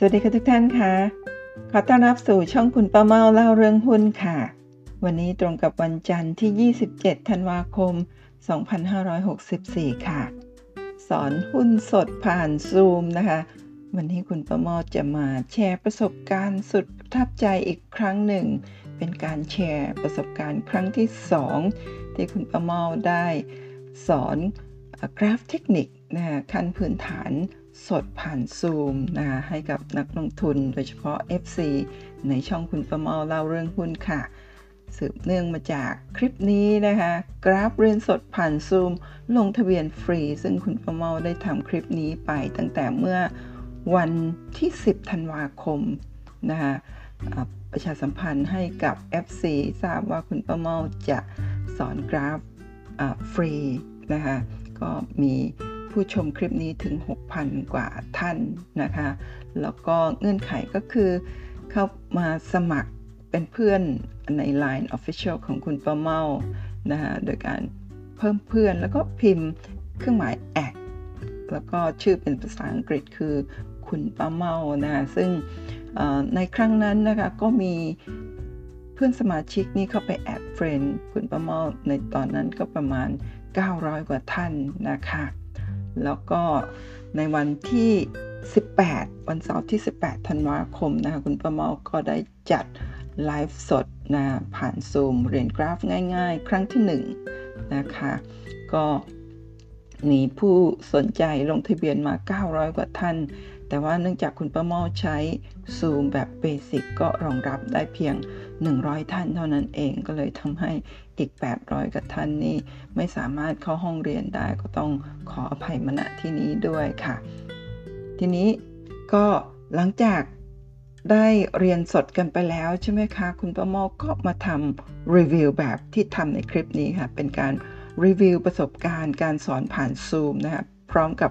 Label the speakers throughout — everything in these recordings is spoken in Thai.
Speaker 1: สวัสดีค่ะทุกท่านค่ะ ขอต้อนรับสู่ช่องคุณป้าเมาเล่าเรื่องหุ้นค่ะ วันนี้ตรงกับวันจันทร์ที่ 27 ธันวาคม 2564 ค่ะ สอนหุ้นสดผ่านซูมนะคะ วันนี้คุณป้าเมาจะมาแชร์ประสบการณ์สุดประทับใจอีกครั้งหนึ่ง เป็นการแชร์ประสบการณ์ครั้งที่ 2 ที่คุณป้าเมาได้สอนกราฟเทคนิคนะคะขั้นพื้นฐาน สดผ่านซูมนะคะให้กับนักลงทุนโดยเฉพาะ FC ในช่องคุณประมาเล่าเรื่องหุ้นค่ะ สืบเนื่องมาจากคลิปนี้นะคะ กราฟเรียนสดผ่านซูม ลงทะเบียนฟรี ซึ่งคุณประมาได้ทำคลิปนี้ไปตั้งแต่เมื่อวันที่ 10 ธันวาคมนะคะประชาสัมพันธ์ให้กับ FC ทราบว่าคุณประเมาจะสอนกราฟฟรีนะคะก็มี ผู้ชมคลิปนี้ถึง 6,000 กว่าท่านนะคะ แล้วก็เงื่อนไขก็คือเข้ามาสมัครเป็นเพื่อนใน Line Official ของคุณป้าเมานะคะโดยการเพิ่มเพื่อนแล้วก็พิมพ์เครื่องหมายแอดแล้วก็ชื่อเป็นภาษาอังกฤษคือคุณป้าเมานะคะซึ่งในครั้งนั้นนะคะก็มีเพื่อนสมาชิกนี่เข้าไป add friend คุณป้าเมาในตอนนั้นก็ประมาณ 900 กว่าท่านนะคะ แล้วก็ในวันที่ 18 วันเสาร์ที่ 18 ธันวาคมนะคะคุณป้าเมาก็ได้จัดไลฟ์สดนะผ่านซูมเรียนกราฟง่าย ๆ ครั้งที่1นะคะก็มีผู้สนใจลงทะเบียนมา 900 กว่าท่าน แต่ว่าเนื่องจากคุณประเมาใช้ซูมแบบเบสิกก็รองรับได้เพียง 100 ท่านเท่านั้นเองก็เลยทำให้อีก 800 กับท่านนี่ไม่สามารถเข้าห้องเรียนได้ก็ต้องขออภัยมณะที่นี้ด้วยค่ะ ทีนี้ก็หลังจากได้เรียนสดกันไปแล้วใช่ไหมคะ คุณประโมกก็มาทำรีวิวแบบที่ทำในคลิปนี้ค่ะ เป็นการรีวิวประสบการณ์การสอนผ่านซูมนะคะพร้อมกับ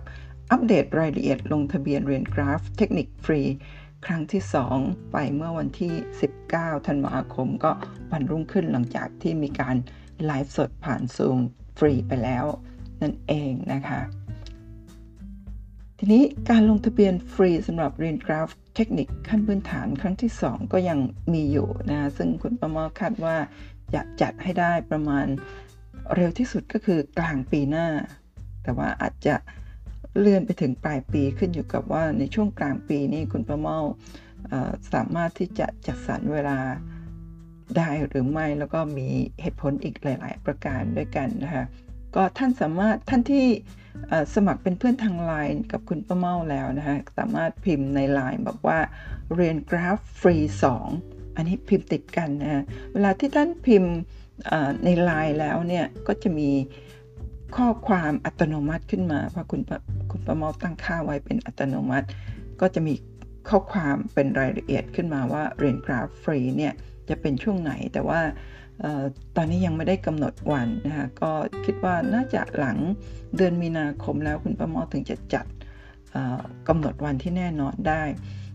Speaker 1: อัปเดตรายละเอียดลงทะเบียนเรียนกราฟเทคนิคฟรี ครั้งที่ 2 ไปเมื่อวันที่ 19 ธันวาคมก็วันรุ่งขึ้นหลังจากที่มีการไลฟ์สดผ่านซูมฟรีไปแล้ว นั่นเองนะคะ ทีนี้การลงทะเบียนฟรีสำหรับเรียนกราฟเทคนิคขั้นพื้นฐานครั้งที่ 2 ก็ยังมีอยู่นะซึ่งคุณประมอคาดว่าจะจัดให้ได้ประมาณเร็วที่สุดก็คือกลางปีหน้า แต่ว่าอาจจะ เลื่อนไปถึงปลายปีขึ้นอยู่กับว่าในช่วงกลางปีนี้คุณประเมาสามารถที่จะจัดสรรเวลาได้หรือไม่แล้วก็มีเหตุผลอีกหลาย ๆ ประการด้วยกันนะคะก็ท่านสามารถท่านที่สมัครเป็นเพื่อนทางไลน์กับคุณประเมาแล้วนะคะสามารถพิมพ์ในไลน์บอกว่าเรียนกราฟฟรี 2 อันนี้พิมพ์ติดกันนะเวลาที่ท่านพิมพ์ในไลน์แล้วเนี่ยก็จะมี ข้อความอัตโนมัติขึ้นมาเพราะคุณคุณประมอตั้งค่าไว้เป็นอัตโนมัติ ก็จะมีข้อความเป็นรายละเอียดขึ้นมาว่าเรียนกราฟฟรีเนี่ยจะเป็นช่วงไหนแต่ว่าตอนนี้ยังไม่ได้กำหนดวันนะคะก็คิดว่าน่าจะหลังเดือนมีนาคมแล้วคุณประมอถึงจะจัดกำหนดวันที่แน่นอนได้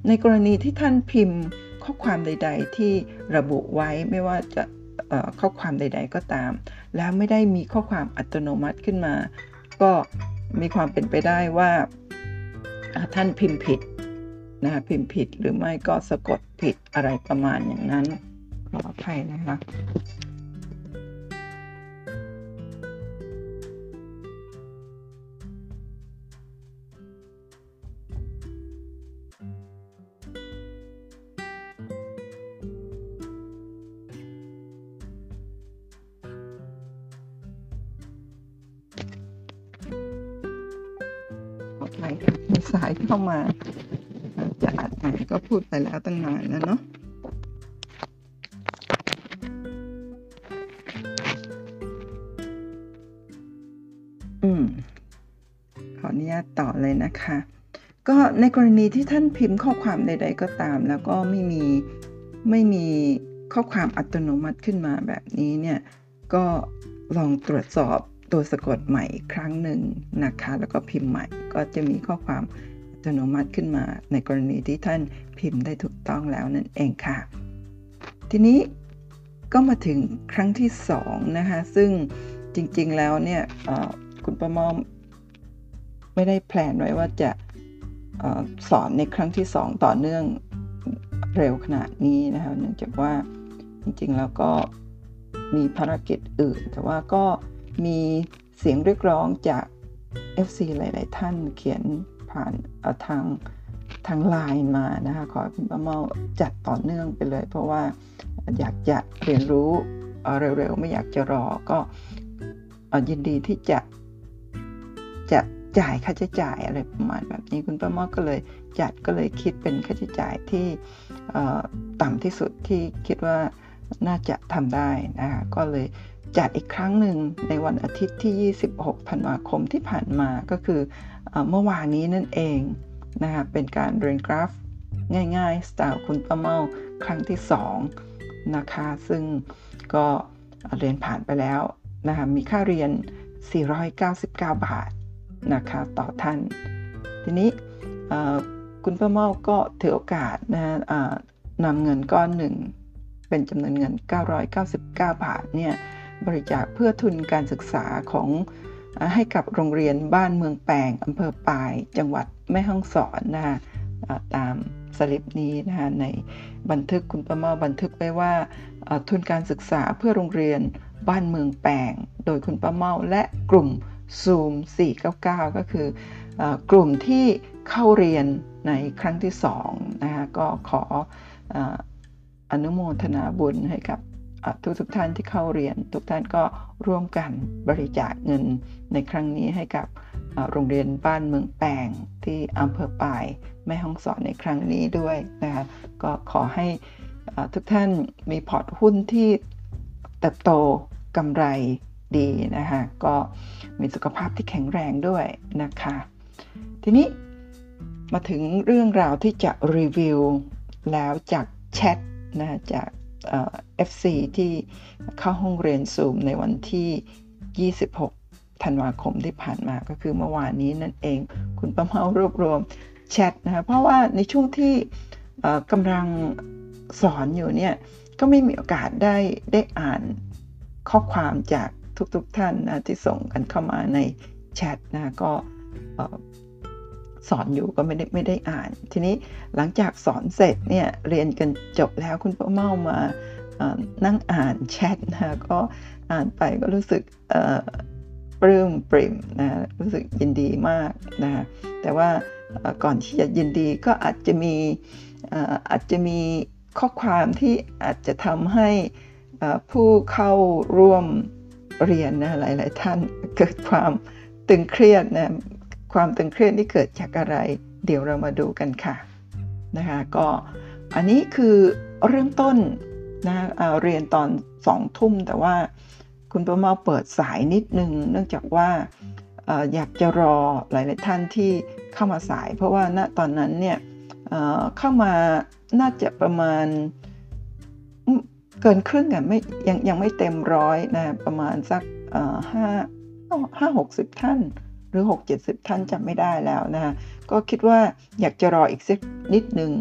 Speaker 1: ในกรณีที่ท่านพิมพ์ข้อความใด ๆ ที่ระบุไว้ไม่ว่าจะ ข้อความใด ๆ ก็ตาม แล้วไม่ได้มีข้อความอัตโนมัติขึ้นมา ก็มีความเป็นไปได้ว่าท่านพิมพ์ผิดนะพิมพ์ผิดหรือไม่ก็สะกดผิดอะไรประมาณอย่างนั้นขออภัยนะคะ สายเข้ามา จะอัดไหนก็พูดไปแล้วตั้งนานแล้วเนาะอืม ขออนุญาตต่อเลยนะคะ ก็ในกรณีที่ท่านพิมพ์ข้อความใด ๆ ก็ตาม แล้วก็ไม่มีไม่มีข้อความอัตโนมัติขึ้นมาแบบนี้เนี่ย ก็ลองตรวจสอบตัวสะกดใหม่อีกครั้งหนึ่งนะคะ แล้วก็พิมพ์ใหม่ ก็จะมีข้อความอัตโนมัติขึ้นมาในกรณีที่ท่านพิมพ์ได้ถูกต้องแล้วนั่นเองค่ะ ทีนี้ก็มาถึงครั้งที่2นะคะซึ่งจริงๆแล้วเนี่ยคุณประมอมไม่ได้แพลนไว้ว่าจะสอนในครั้งที่ 2 ต่อเนื่องเร็วขนาดนี้นะคะเนื่องจากว่าจริงๆแล้วก็มีภารกิจอื่น แต่ว่าก็มีเสียงเรียกร้องจาก FC หลาย ๆ ท่านเขียนผ่านทางทางไลน์มานะคะขอคุณป้าเมาจัดต่อเนื่องไปเลย เพราะว่าอยากจะเรียนรู้เร็ว ๆ ไม่อยากจะรอก็ยินดีที่จะจะจ่ายค่าใช้จ่ายอะไรประมาณแบบนี้คุณป้าเมาก็เลยจัดก็เลยคิดเป็นค่าใช้จ่ายที่ต่ำที่สุดที่คิดว่าน่าจะทำได้นะคะก็เลย จัดอีกครั้งหนึ่งในวันอาทิตย์ที่ 26 ธันวาคมที่ผ่านมาก็คือเมื่อวานนี้นั่นเองนะคะเป็นการเรียนกราฟง่ายๆ สไตล์คุณป้าเมาครั้งที่ 2 นะคะ ซึ่งก็เรียนผ่านไปแล้วนะคะมีค่าเรียน 499 บาทนะคะต่อท่าน ทีนี้คุณป้าเมาก็ถือโอกาสนะนำเงินก้อนหนึ่งเป็นจำนวนเงิน 999 บาทเนี่ย บริจาคเพื่อทุนการศึกษาของให้กับโรงเรียนบ้านเมืองแปงอำเภอปาย จังหวัดแม่ฮ่องสอนนะคะตามสลิปนี้นะคะในบันทึกคุณประเมาบันทึกไว้ว่าทุนการศึกษาเพื่อโรงเรียนบ้านเมืองแปงโดยคุณประเมาและกลุ่มซูม499 ก็คือกลุ่มที่เข้าเรียนในครั้งที่2นะคะก็ขออนุโมทนาบุญให้กับ ทุกทุกท่านที่เข้าเรียน ทุกท่านก็ร่วมกันบริจาคเงินในครั้งนี้ให้กับโรงเรียนบ้านเมืองแปงที่อำเภอปายแม่ห้องสอนในครั้งนี้ด้วยนะคะก็ขอให้ทุกท่านมีพอร์ตหุ้นที่เติบโตกำไรดีนะคะก็มีสุขภาพที่แข็งแรงด้วยนะคะ ทีนี้มาถึงเรื่องราวที่จะรีวิวแล้วจากแชทนะจาก FC ที่เข้าห้องเรียนซูมในวันที่ 26 ธันวาคมที่ผ่านมาก็คือเมื่อวานนี้นั่นเอง คุณประเมารวบรวมแชทนะคะเพราะว่าในช่วงที่กำลังสอนอยู่เนี่ยก็ไม่มีโอกาสได้ได้อ่านข้อความจากทุกๆทท่านนะที่ส่งกันเข้ามาในแชทนะก็ สอนอยู่ก็ไม่ได้ไม่ได้อ่าน ทีนี้หลังจากสอนเสร็จเนี่ยเรียนกันจบแล้วคุณพ่อเมามานั่งอ่านแชทนะก็อ่านไปก็รู้สึกปลื้มปริ่มนะรู้สึกยินดีมากนะแต่ว่าก่อนที่จะยินดีก็อาจจะมีอาจจะมีข้อความที่อาจจะทำให้ผู้เข้าร่วมเรียนนะหลาย ๆ ท่านเกิดความตึงเครียดนะ ความตึงเครียดที่เกิดจากอะไร เดี๋ยวเรามาดูกันค่ะนะคะก็อันนี้คือเริ่มต้นนะเเรียนตอนสองทุ่มแต่ว่าคุณประมาเปิดสายนิดนึง เนื่องจากว่าอยากจะรอหลาย ๆ ท่านที่เข้ามาสาย เพราะว่าณตอนนั้นเนี่ยเข้ามาน่าจะประมาณเกินครึ่งอะไม่ยังยังไม่เต็มร้อยนะประมาณสักห้าห้าหกสิบท่าน หรือ 6 70 ท่านจำไม่ได้แล้วนะก็คิดว่าอยากจะรออีกสักนิดหนึ่ง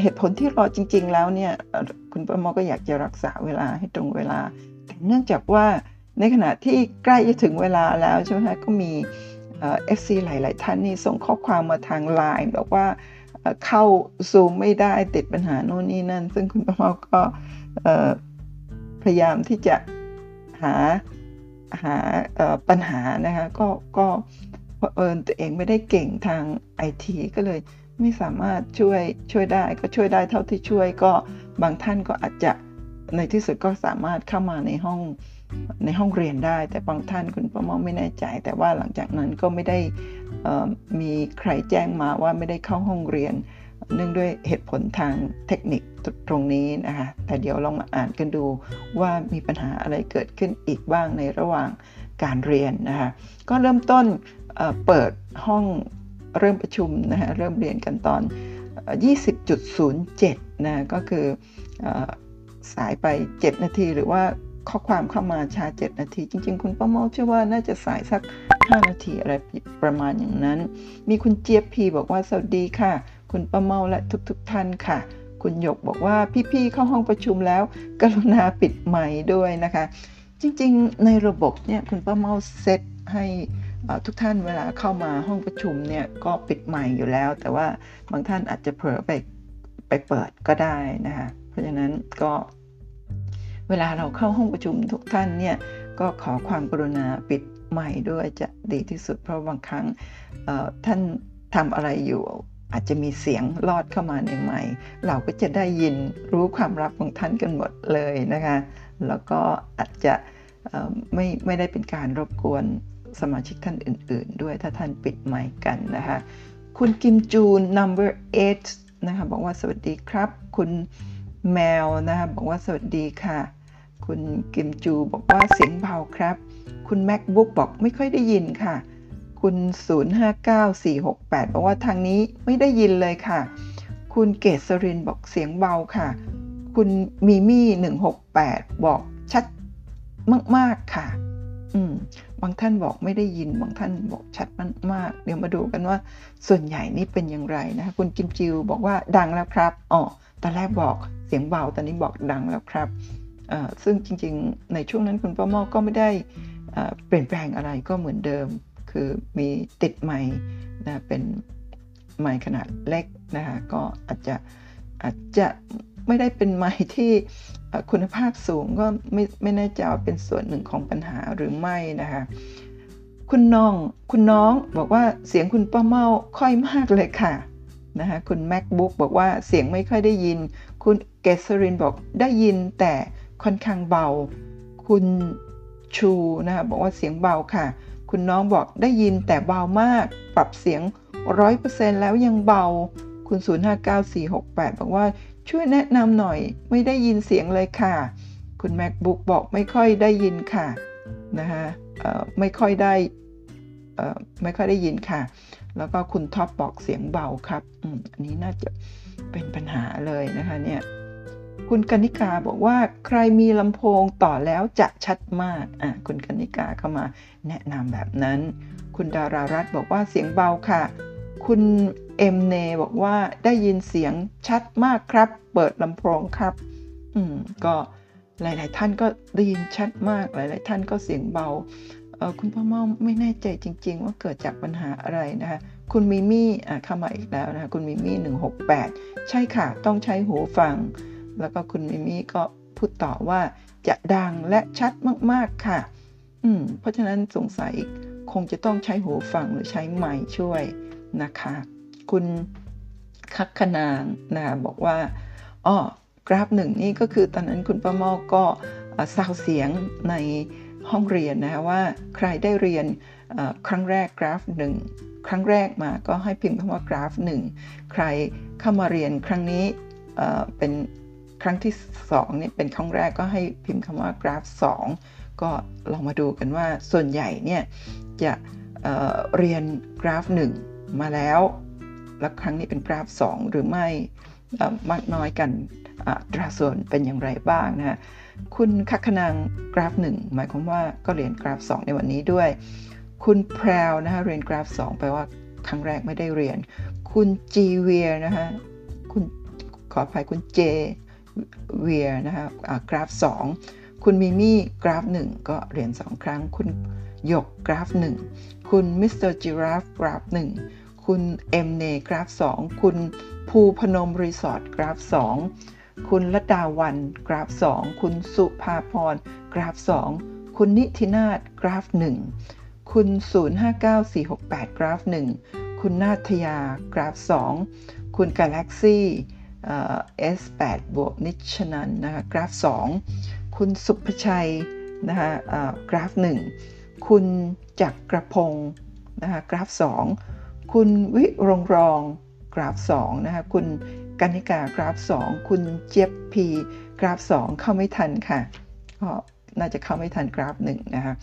Speaker 1: เหตุผลที่รอจริง ๆ แล้วเนี่ยคุณประมอก็อยากจะรักษาเวลาให้ตรงเวลา แต่เนื่องจากว่าในขณะที่ใกล้จะถึงเวลาแล้วใช่ไหมคะก็มีเอฟซีหลาย ๆ ท่านนี่ส่งข้อความมาทางไลน์บอกว่าเข้าซูมไม่ได้ติดปัญหาโน่นนี่นั่น ซึ่งคุณประมอก็พยายามที่จะหา หาปัญหานะคะก็ก็เผอิญตัวเองไม่ได้เก่งทางไอทีก็เลยไม่สามารถช่วยช่วยได้ก็ช่วยได้เท่าที่ช่วยก็บางท่านก็อาจจะในที่สุดก็สามารถเข้ามาในห้องในห้องเรียนได้ แต่บางท่านคุณประมอไม่แน่ใจ แต่ว่าหลังจากนั้นก็ไม่ได้มีใครแจ้งมาว่าไม่ได้เข้าห้องเรียน เนื่องด้วยเหตุผลทางเทคนิคตรงนี้นะคะ แต่เดี๋ยวลองมาอ่านกันดูว่ามีปัญหาอะไรเกิดขึ้นอีกบ้างในระหว่างการเรียนนะคะ ก็เริ่มต้นเปิดห้องเริ่มประชุมนะคะเริ่มเรียนกันตอน 20.07 นะ ก็คือสายไป 7 นาที หรือว่าข้อความเข้ามาช้า 7 นาที จริง ๆ คุณป้าโมเชื่อว่าน่าจะสายสัก 5 นาทีอะไรประมาณอย่างนั้น มีคุณเจี๊ยบพีบอกว่า สวัสดีค่ะ คุณป้าเมาและทุกๆทท่านค่ะ คุณหยกบอกว่าพี่ๆเข้าห้องประชุมแล้ว กรุณาปิดไมค์ด้วยนะคะ จริงๆ ในระบบเนี่ยคุณป้าเมาเซตให้ทุกท่านเวลาเข้ามาห้องประชุมเนี่ยก็ปิดใหม่อยู่แล้ว แต่ว่าบางท่านอาจจะเผลอไปไปเปิดก็ได้นะคะ เพราะฉะนั้นก็เวลาเราเข้าห้องประชุมทุกท่านเนี่ยก็ขอความกรุณาปิดใหม่ด้วยจะดีที่สุดเพราะบางครั้งท่านทำอะไรอยู่ อาจจะมีเสียงลอดเข้ามาในใหม่เราก็จะได้ยินรู้ความลับของท่านกันหมดเลยนะคะ แล้วก็อาจจะไม่ไม่ได้เป็นการรบกวนสมาชิกท่านอื่น ๆ ด้วยถ้าท่านปิดไมค์กันนะคะ คุณกิมจูน number 8 นะคะ บอกว่าสวัสดีครับ คุณแมวนะคะ บอกว่าสวัสดีค่ะ คุณกิมจูบอกว่าเสียงเบาครับ คุณ macbook บอกไม่ค่อยได้ยินค่ะ คุณ 059468 บอกว่าทางนี้ไม่ได้ยินเลยค่ะ คุณเกษรินบอกเสียงเบาค่ะ คุณมีมี่ 168 บอกชัดมาก ๆ ค่ะ อืม บางท่านบอกไม่ได้ยิน บางท่านบอกชัดมากๆ เดี๋ยวมาดูกันว่าส่วนใหญ่นี่เป็นอย่างไรนะคะ คุณกิมจิวบอกว่าดังแล้วครับ อ๋อ ตอนแรกบอกเสียงเบา ตอนนี้บอกดังแล้วครับซึ่งจริงๆ ในช่วงนั้นคุณป้าหม้อก็ไม่ได้เปลี่ยนแปลงอะไรก็เหมือนเดิม คือมีติดไม้นะเป็นไม้ขนาดเล็กนะคะก็อาจจะอาจจะไม่ได้เป็นไม้ที่คุณภาพสูงก็ไม่ไม่แน่ใจว่าเป็นส่วนหนึ่งของปัญหาหรือไม่นะคะคุณน้องคุณน้องบอกว่าเสียงคุณป้าเมาค่อยมากเลยค่ะนะคะคุณ macbook บอกว่าเสียงไม่ค่อยได้ยิน คุณเกสรินบอกได้ยินแต่ค่อนข้างเบา คุณชูนะคะบอกว่าเสียงเบาค่ะ คุณน้องบอกได้ยินแต่เบามาก ปรับเสียง 100%แล้วยังเบา คุณ 059468 บอกว่าช่วยแนะนำหน่อย ไม่ได้ยินเสียงเลยค่ะ คุณ macbook บอกไม่ค่อยได้ยินค่ะ นะคะไม่ค่อยได้ไม่ค่อยได้ยินค่ะ แล้วก็คุณท็อปบอกเสียงเบาครับ อันนี้น่าจะเป็นปัญหาเลยนะคะเนี่ย คุณกนิกาบอกว่าใครมีลำโพงต่อแล้วจะชัดมากอะคุณกนิกาเข้ามาแนะนำแบบนั้น คุณดารารัตน์บอกว่าเสียงเบาค่ะ คุณเอ็มเนบอกว่าได้ยินเสียงชัดมากครับ เปิดลำโพงครับ อืมก็หลาย ๆ ท่านก็ได้ยินชัดมาก หลาย ๆ ท่านก็เสียงเบาเออคุณพ่อม่อมไม่แน่ใจจริง ๆ ว่าเกิดจากปัญหาอะไรนะคะ คุณมิมี่อะเข้ามาอีกแล้วนะคะคุณมิมี่168 ใช่ค่ะ ต้องใช้หูฟัง แล้วก็คุณมิมี่ก็พูดต่อว่าจะดังและชัดมากๆค่ะ อืม เพราะฉะนั้นสงสัยคงจะต้องใช้หูฟังหรือใช้ไม้ช่วยนะคะ คุณคักขนางนะบอกว่าอ๋อกราฟหนึ่งนี่ก็คือตอนนั้นคุณป้ามอก็สาวเสียงในห้องเรียนนะว่าใครได้เรียนครั้งแรกกราฟหนึ่งครั้งแรกมาก็ให้พิมพ์คำว่ากราฟหนึ่งใครเข้ามาเรียนครั้งนี้เป็น ครั้งที่2นี่เป็นครั้งแรกก็ให้พิมพ์คำว่ากราฟ 2 ก็ลองมาดูกันว่าส่วนใหญ่เนี่ยจะเเรียนกราฟ 1 มาแล้ว และครั้งนี้เป็นกราฟ 2 หรือไม่มากน้อยกันตราส่วนเป็นอย่างไรบ้างนะฮะคุณคักขนังกราฟ 1 หมายความว่าก็เรียนกราฟ 2 ในวันนี้ด้วย คุณแพรวนะฮะเรียนกราฟ 2 แปลว่าครั้งแรกไม่ได้เรียน คุณจีเวียนะฮะคุณขออภัยคุณเจ เวียนะฮะกราฟ 2 คุณมิมี่กราฟ 1 ก็เรียน2ครั้ง คุณหยกกราฟ 1 คุณมิสเตอร์จิราฟกราฟ 1 คุณเอ็มเนกราฟ 2 คุณภูพนมรีสอร์ทกราฟ 2 คุณละดาวันกราฟ 2 คุณสุภาพรกราฟ 2 คุณนิตินาศกราฟ 1 คุณ 059468 กราฟ 1 คุณนาทยากราฟ 2 คุณกาแล็กซี่ เอส8บวกนิชนันนะคะกราฟ 2 คุณสุภชัยนะคะกราฟ 1 คุณจักกระพงนะคะกราฟ 2 คุณวิรงรองกราฟ2นะคะคุณกนิกากราฟ 2 คุณเจี๊ยบพีกราฟ 2 เข้าไม่ทันค่ะก็น่าจะเข้าไม่ทันกราฟ1นะคะ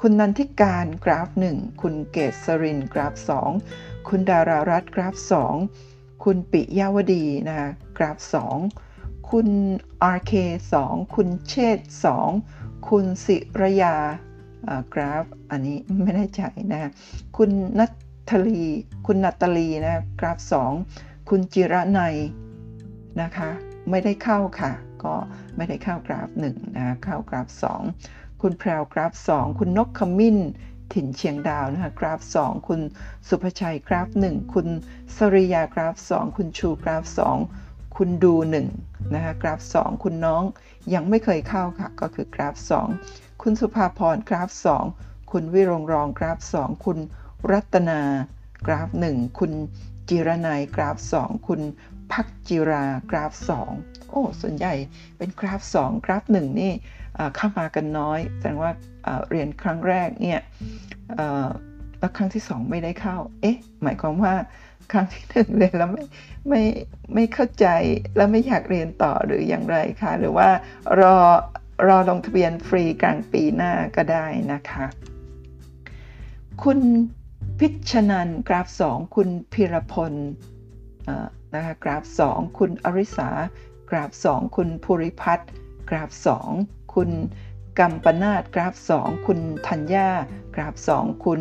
Speaker 1: คุณนันทิการกราฟ 1 คุณเกษรินกราฟ 2 คุณดารารัตกราฟ 2 คุณปิยาวดีนะคะกราฟ 2 คุณ RK 2 คุณเชษ 2 คุณสิรยากราฟอันนี้ไม่แน่ใจนะคุณนัททลีคุณนัตลีนะกราฟ 2 คุณจิระไนนะคะไม่ได้เข้าค่ะ ก็ไม่ได้เข้ากราฟ1นะเข้ากราฟ 2 คุณแพรวกราฟ 2 คุณนกขมิ้น ถิ่นเชียงดาวนะคะกราฟ 2 คุณสุภชัยกราฟ 1 คุณสริยากราฟ 2 คุณชูกราฟ 2 คุณดู1นะคะกราฟ 2 คุณน้องยังไม่เคยเข้าค่ะ ก็คือกราฟ 2 คุณสุภาพรกราฟ 2 คุณวิรงรองกราฟ 2 คุณรัตนากราฟ 1 คุณจิรนัยกราฟ 2 คุณพักจิรากราฟ 2 โอ้ส่วนใหญ่เป็นกราฟ 2 กราฟ 1 นี่ เข้ามากันน้อย แสดงว่าเรียนครั้งแรกเนี่ยแล้วครั้งที่2ไม่ได้เข้า เอ๊ะ หมายความว่าครั้งที่หนึ่งเรียนแล้วไม่ไม่ไม่เข้าใจแล้วไม่อยากเรียนต่อหรืออย่างไรคะหรือว่ารอรอลงทะเบียนฟรีกลางปีหน้าก็ได้นะคะ คุณพิชนันกราฟ 2 คุณพิรพลนะคะกราฟ 2 คุณอริสากราฟ 2 คุณภูริพัฒน์กราฟ 2 คุณกัมปนาตกราฟ 2 คุณธัญญากราฟ 2 คุณ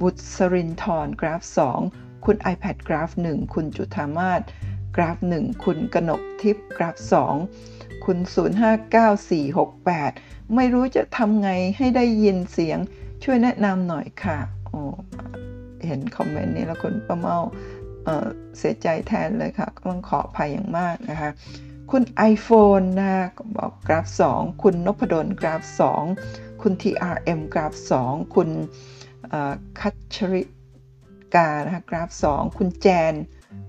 Speaker 1: บุตรรินทร์กราฟ 2 คุณ iPad กราฟ 1 คุณจุธามาศกราฟ 1 คุณกนกทิพย์กราฟ 2 คุณ 059468 ไม่รู้จะทำไงให้ได้ยินเสียงช่วยแนะนำหน่อยค่ะโอ้เห็นคอมเมนต์นี้แล้วคุณประเมาเเสียใจแทนเลยค่ะต้องขออภัยอย่างมากนะคะ คุณ iPhone นะบอกกราฟ 2 คุณนพดลกราฟ 2 คุณ TRM กราฟ 2 คุณคัตชริกานะคะกราฟ 2 คุณแจน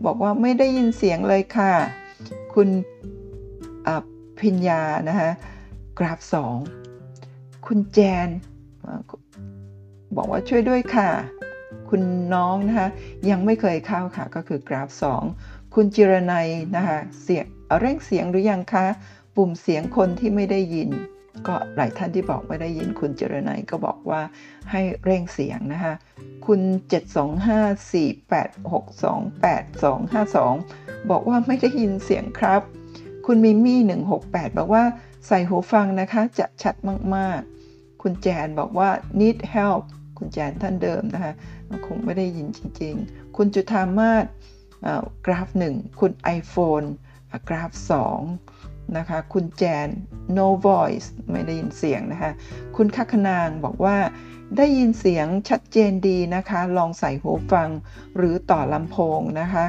Speaker 1: บอกว่าไม่ได้ยินเสียงเลยค่ะ คุณพิญญานะคะกราฟ 2 คุณแจน บอกว่าช่วยด้วยค่ะ คุณน้องนะคะยังไม่เคยเข้าค่ะก็คือกราฟ 2 คุณจิรนัยนะคะเสียง เร่งเสียงหรือยังคะ ปุ่มเสียงคนที่ไม่ได้ยิน ก็หลายท่านที่บอกไม่ได้ยินคุณเจรนัยก็บอกว่าให้เร่งเสียงนะคะ คุณ 72548628252 บอกว่าไม่ได้ยินเสียงครับ คุณมิมี่168 บอกว่าใส่หูฟังนะคะจะชัดมากๆ คุณแจนบอกว่า need help คุณแจนท่านเดิมนะคะคงไม่ได้ยินจริงๆ คุณจุธามาศกราฟ1คุณ iPhone กราฟ 2 นะคะ คุณแจน no voice ไม่ได้ยินเสียงนะคะ คุณคัคนางบอกว่า ได้ยินเสียงชัดเจนดีนะคะ ลองใส่หูฟังหรือต่อลำโพงนะคะ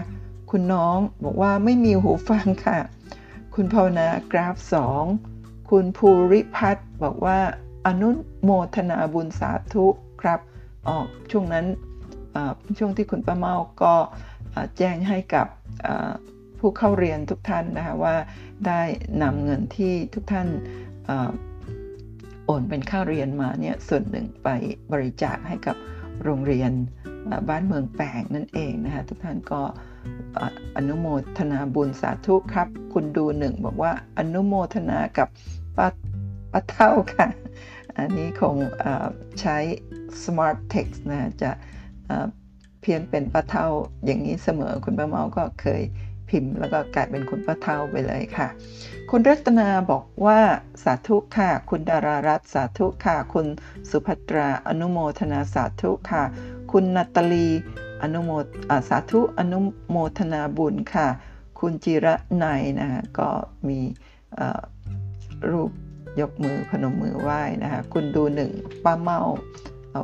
Speaker 1: คุณน้องบอกว่าไม่มีหูฟังค่ะ คุณภาวนากราฟ 2 คุณภูริพัฒน์บอกว่าอนุโมทนาบุญสาธุครับออกช่วงนั้นช่วงที่คุณป้าเมาก็แจ้งให้กับ ผู้เข้าเรียนทุกท่านนะคะว่าได้นำเงินที่ทุกท่านโอนเป็นค่าเรียนมาเนี่ยส่วนหนึ่งไปบริจาคให้กับโรงเรียนบ้านเมืองแปงนั่นเองนะคะทุกท่านก็อนุโมทนาบุญสาธุครับ คุณดูหนึ่งบอกว่าอนุโมทนากับป้าป้าเท่าค่ะ อันนี้คงใช้ smart text นะจะเพียนเป็นป้าเท่าอย่างนี้เสมอคุณป้าเมาก็เคย พิมพ์ แล้วก็กลายเป็นคุณป้าเท่าไปเลยค่ะ คุณรัตนาบอกว่าสาธุค่ะ คุณดารารัตสาธุค่ะ คุณสุภัตราอนุโมทนาสาธุค่ะ คุณนัตลีอนุโมสาธุอนุโมทนาบุญค่ะ คุณจิระนายนะคะก็มีรูปยกมือพนมมือไหว้นะคะ คุณดูหนึ่งป้าเมา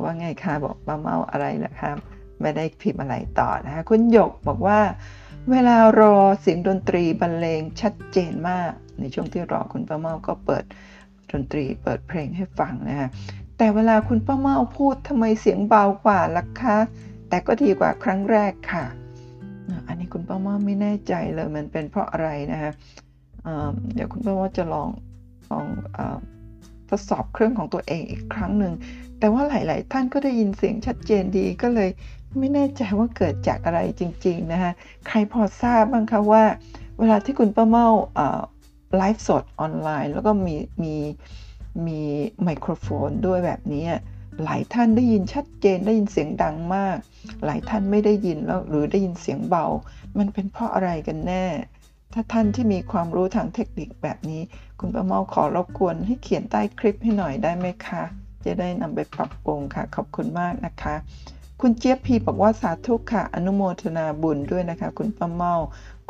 Speaker 1: ว่าไงคะบอกป้าเมาอะไรล่ะครับไม่ได้พิมพ์อะไรต่อนะคะคุณหยกบอกว่า เวลารอเสียงดนตรีบรรเลงชัดเจนมาก ในช่วงที่รอคุณป้าเมาก็เปิดดนตรีเปิดเพลงให้ฟังนะฮะแต่เวลาคุณป้าเมาพูดทำไมเสียงเบากว่าล่ะคะ แต่ก็ดีกว่าครั้งแรกค่ะ อันนี้คุณป้าเมาไม่แน่ใจเลยมันเป็นเพราะอะไรนะฮะเดี๋ยวคุณป้าเมาจะลองลองทดสอบเครื่องของตัวเองอีกครั้งหนึ่งแต่ว่าหลาย ๆ ท่านก็ได้ยินเสียงชัดเจนดีก็เลย ไม่แน่ใจว่าเกิดจากอะไรจริง ๆ นะคะใครพอทราบบ้างคะว่า เวลาที่คุณป้าเมาไลฟ์สดออนไลน์ แล้วก็มีมีมีไมโครโฟนด้วยแบบนี้หลายท่านได้ยินชัดเจนได้ยินเสียงดังมาก หลายท่านไม่ได้ยินแล้วหรือได้ยินเสียงเบา มันเป็นเพราะอะไรกันแน่ ถ้าท่านที่มีความรู้ทางเทคนิคแบบนี้ คุณป้าเมาขอรบกวนให้เขียนใต้คลิปให้หน่อยได้ไหมคะ จะได้นำไปปรับปรุงค่ะ ขอบคุณมากนะคะ คุณเจี๊ยบพีบอกว่าสาธุค่ะ อนุโมทนาบุญด้วยนะคะ คุณป้าเมา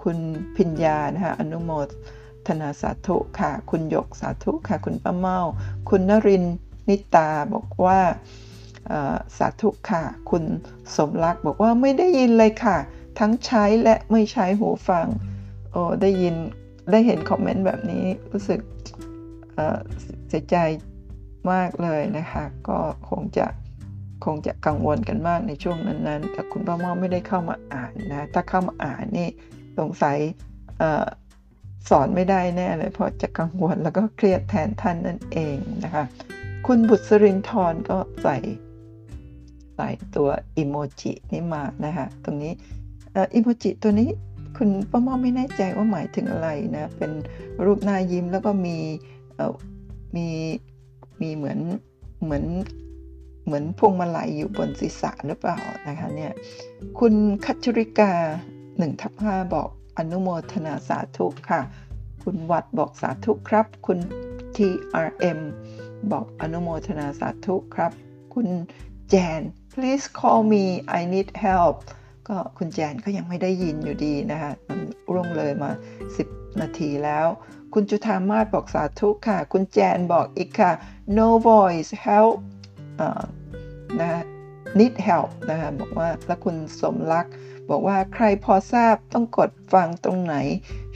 Speaker 1: คุณพิญญานะคะอนุโมทนาสาธุค่ะ คุณหยกสาธุค่ะ คุณป้าเมาคุณนรินนิตาบอกว่าสาธุค่ะ คุณสมรักบอกว่าไม่ได้ยินเลยค่ะ ทั้งใช้และไม่ใช้หูฟังโอ้ได้ยินได้เห็นคอมเมนต์แบบนี้รู้สึกเสียใจมากเลยนะคะ ก็คงจะ คงจะกังวลกันมากในช่วงนั้นๆ แต่คุณป้าม่อไม่ได้เข้ามาอ่านนะ ถ้าเข้ามาอ่านนี่สงสัยสอนไม่ได้แน่เลย เพราะจะกังวลแล้วก็เครียดแทนท่านนั่นเองนะคะ คุณบุตรรินทร์ก็ใส่ใส่ตัวอิโมจินี่มานะคะตรงนี้อิโมจิตัวนี้คุณป้าม่อไม่แน่ใจว่าหมายถึงอะไรนะ เป็นรูปหน้ายิ้มแล้วก็มีมีมีเหมือนเหมือน เหมือนพวงมาลัยอยู่บนศีรษะหรือเปล่านะคะเนี่ยคุณคัชริกา1ทับ5บอกอนุโมทนาสาธุค่ะ คุณวัดบอกสาธุครับ คุณ TRM บอกอนุโมทนาสาธุครับ คุณแจน please call me I need help ก็คุณแจนก็ยังไม่ได้ยินอยู่ดีนะคะมันร่วงเลยมา 10 นาทีแล้ว คุณจุธามาศบอกสาธุค่ะ คุณแจนบอกอีกค่ะ no voice help นะ need help นะคะบอกว่าแล้วคุณสมรัก บอกว่าใครพอทราบต้องกดฟังตรงไหน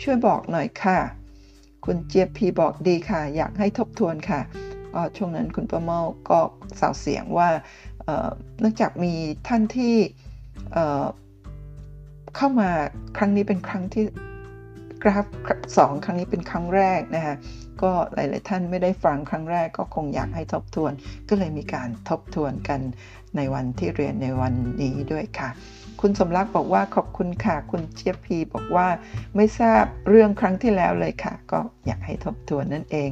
Speaker 1: ช่วยบอกหน่อยค่ะ คุณเจี๊ยบพีบอกดีค่ะ อยากให้ทบทวนค่ะก็ช่วงนั้นคุณประเมาก็สาวเสียงว่าเนื่องจากมีท่านที่เข้ามาครั้งนี้เป็นครั้งที่ ราฟสองครั้งนี้เป็นครั้งแรกนะคะก็หลาย ๆ ท่านไม่ได้ฟังครั้งแรกก็คงอยากให้ทบทวน ก็เลยมีการทบทวนกันในวันที่เรียนในวันนี้ด้วยค่ะ คุณสมรักบอกว่าขอบคุณค่ะ คุณเชียพีบอกว่าไม่ทราบเรื่องครั้งที่แล้วเลยค่ะ ก็อยากให้ทบทวนนั่นเอง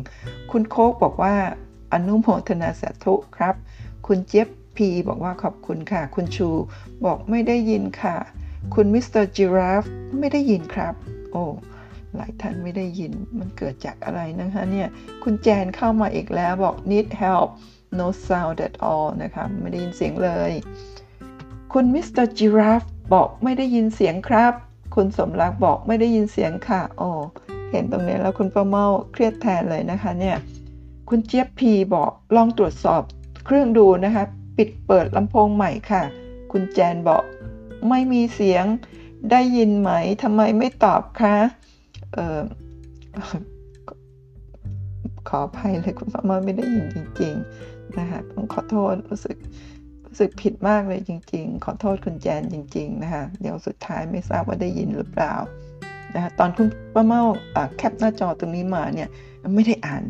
Speaker 1: คุณโคกบอกว่าอนุโมทนาสาธุครับ คุณเจี๊ยบพีบอกว่าขอบคุณค่ะ คุณชูบอกไม่ได้ยินค่ะ คุณมิสเตอร์จิราฟไม่ได้ยินครับ โอ้ หลายท่านไม่ได้ยินมันเกิดจากอะไรนะคะเนี่ย คุณแจนเข้ามาอีกแล้วบอก need help no sound at all นะคะไม่ได้ยินเสียงเลย คุณมิสเตอร์จิราฟบอกไม่ได้ยินเสียงครับ คุณสมรักบอกไม่ได้ยินเสียงค่ะโอ้เห็นตรงนี้แล้วคุณป้าเมาเครียดแทนเลยนะคะเนี่ยคุณเจี๊ยบพีบอกลองตรวจสอบเครื่องดูนะคะ ปิดเปิดลำโพงใหม่ค่ะ คุณแจนบอกไม่มีเสียงได้ยินไหมทำไมไม่ตอบคะ เออขออภัยเลยคุณฟ้ามาไม่ได้ยินจริง ๆ นะคะต้องขอโทษรู้สึกรู้สึกผิดมากเลยจริง ๆ ขอโทษคุณแจนจริง ๆ นะคะเดี๋ยวสุดท้ายไม่ทราบว่าได้ยินหรือเปล่านะคะตอนคุณป้าเมาแคปหน้าจอตรงนี้มาเนี่ยไม่ได้อ่าน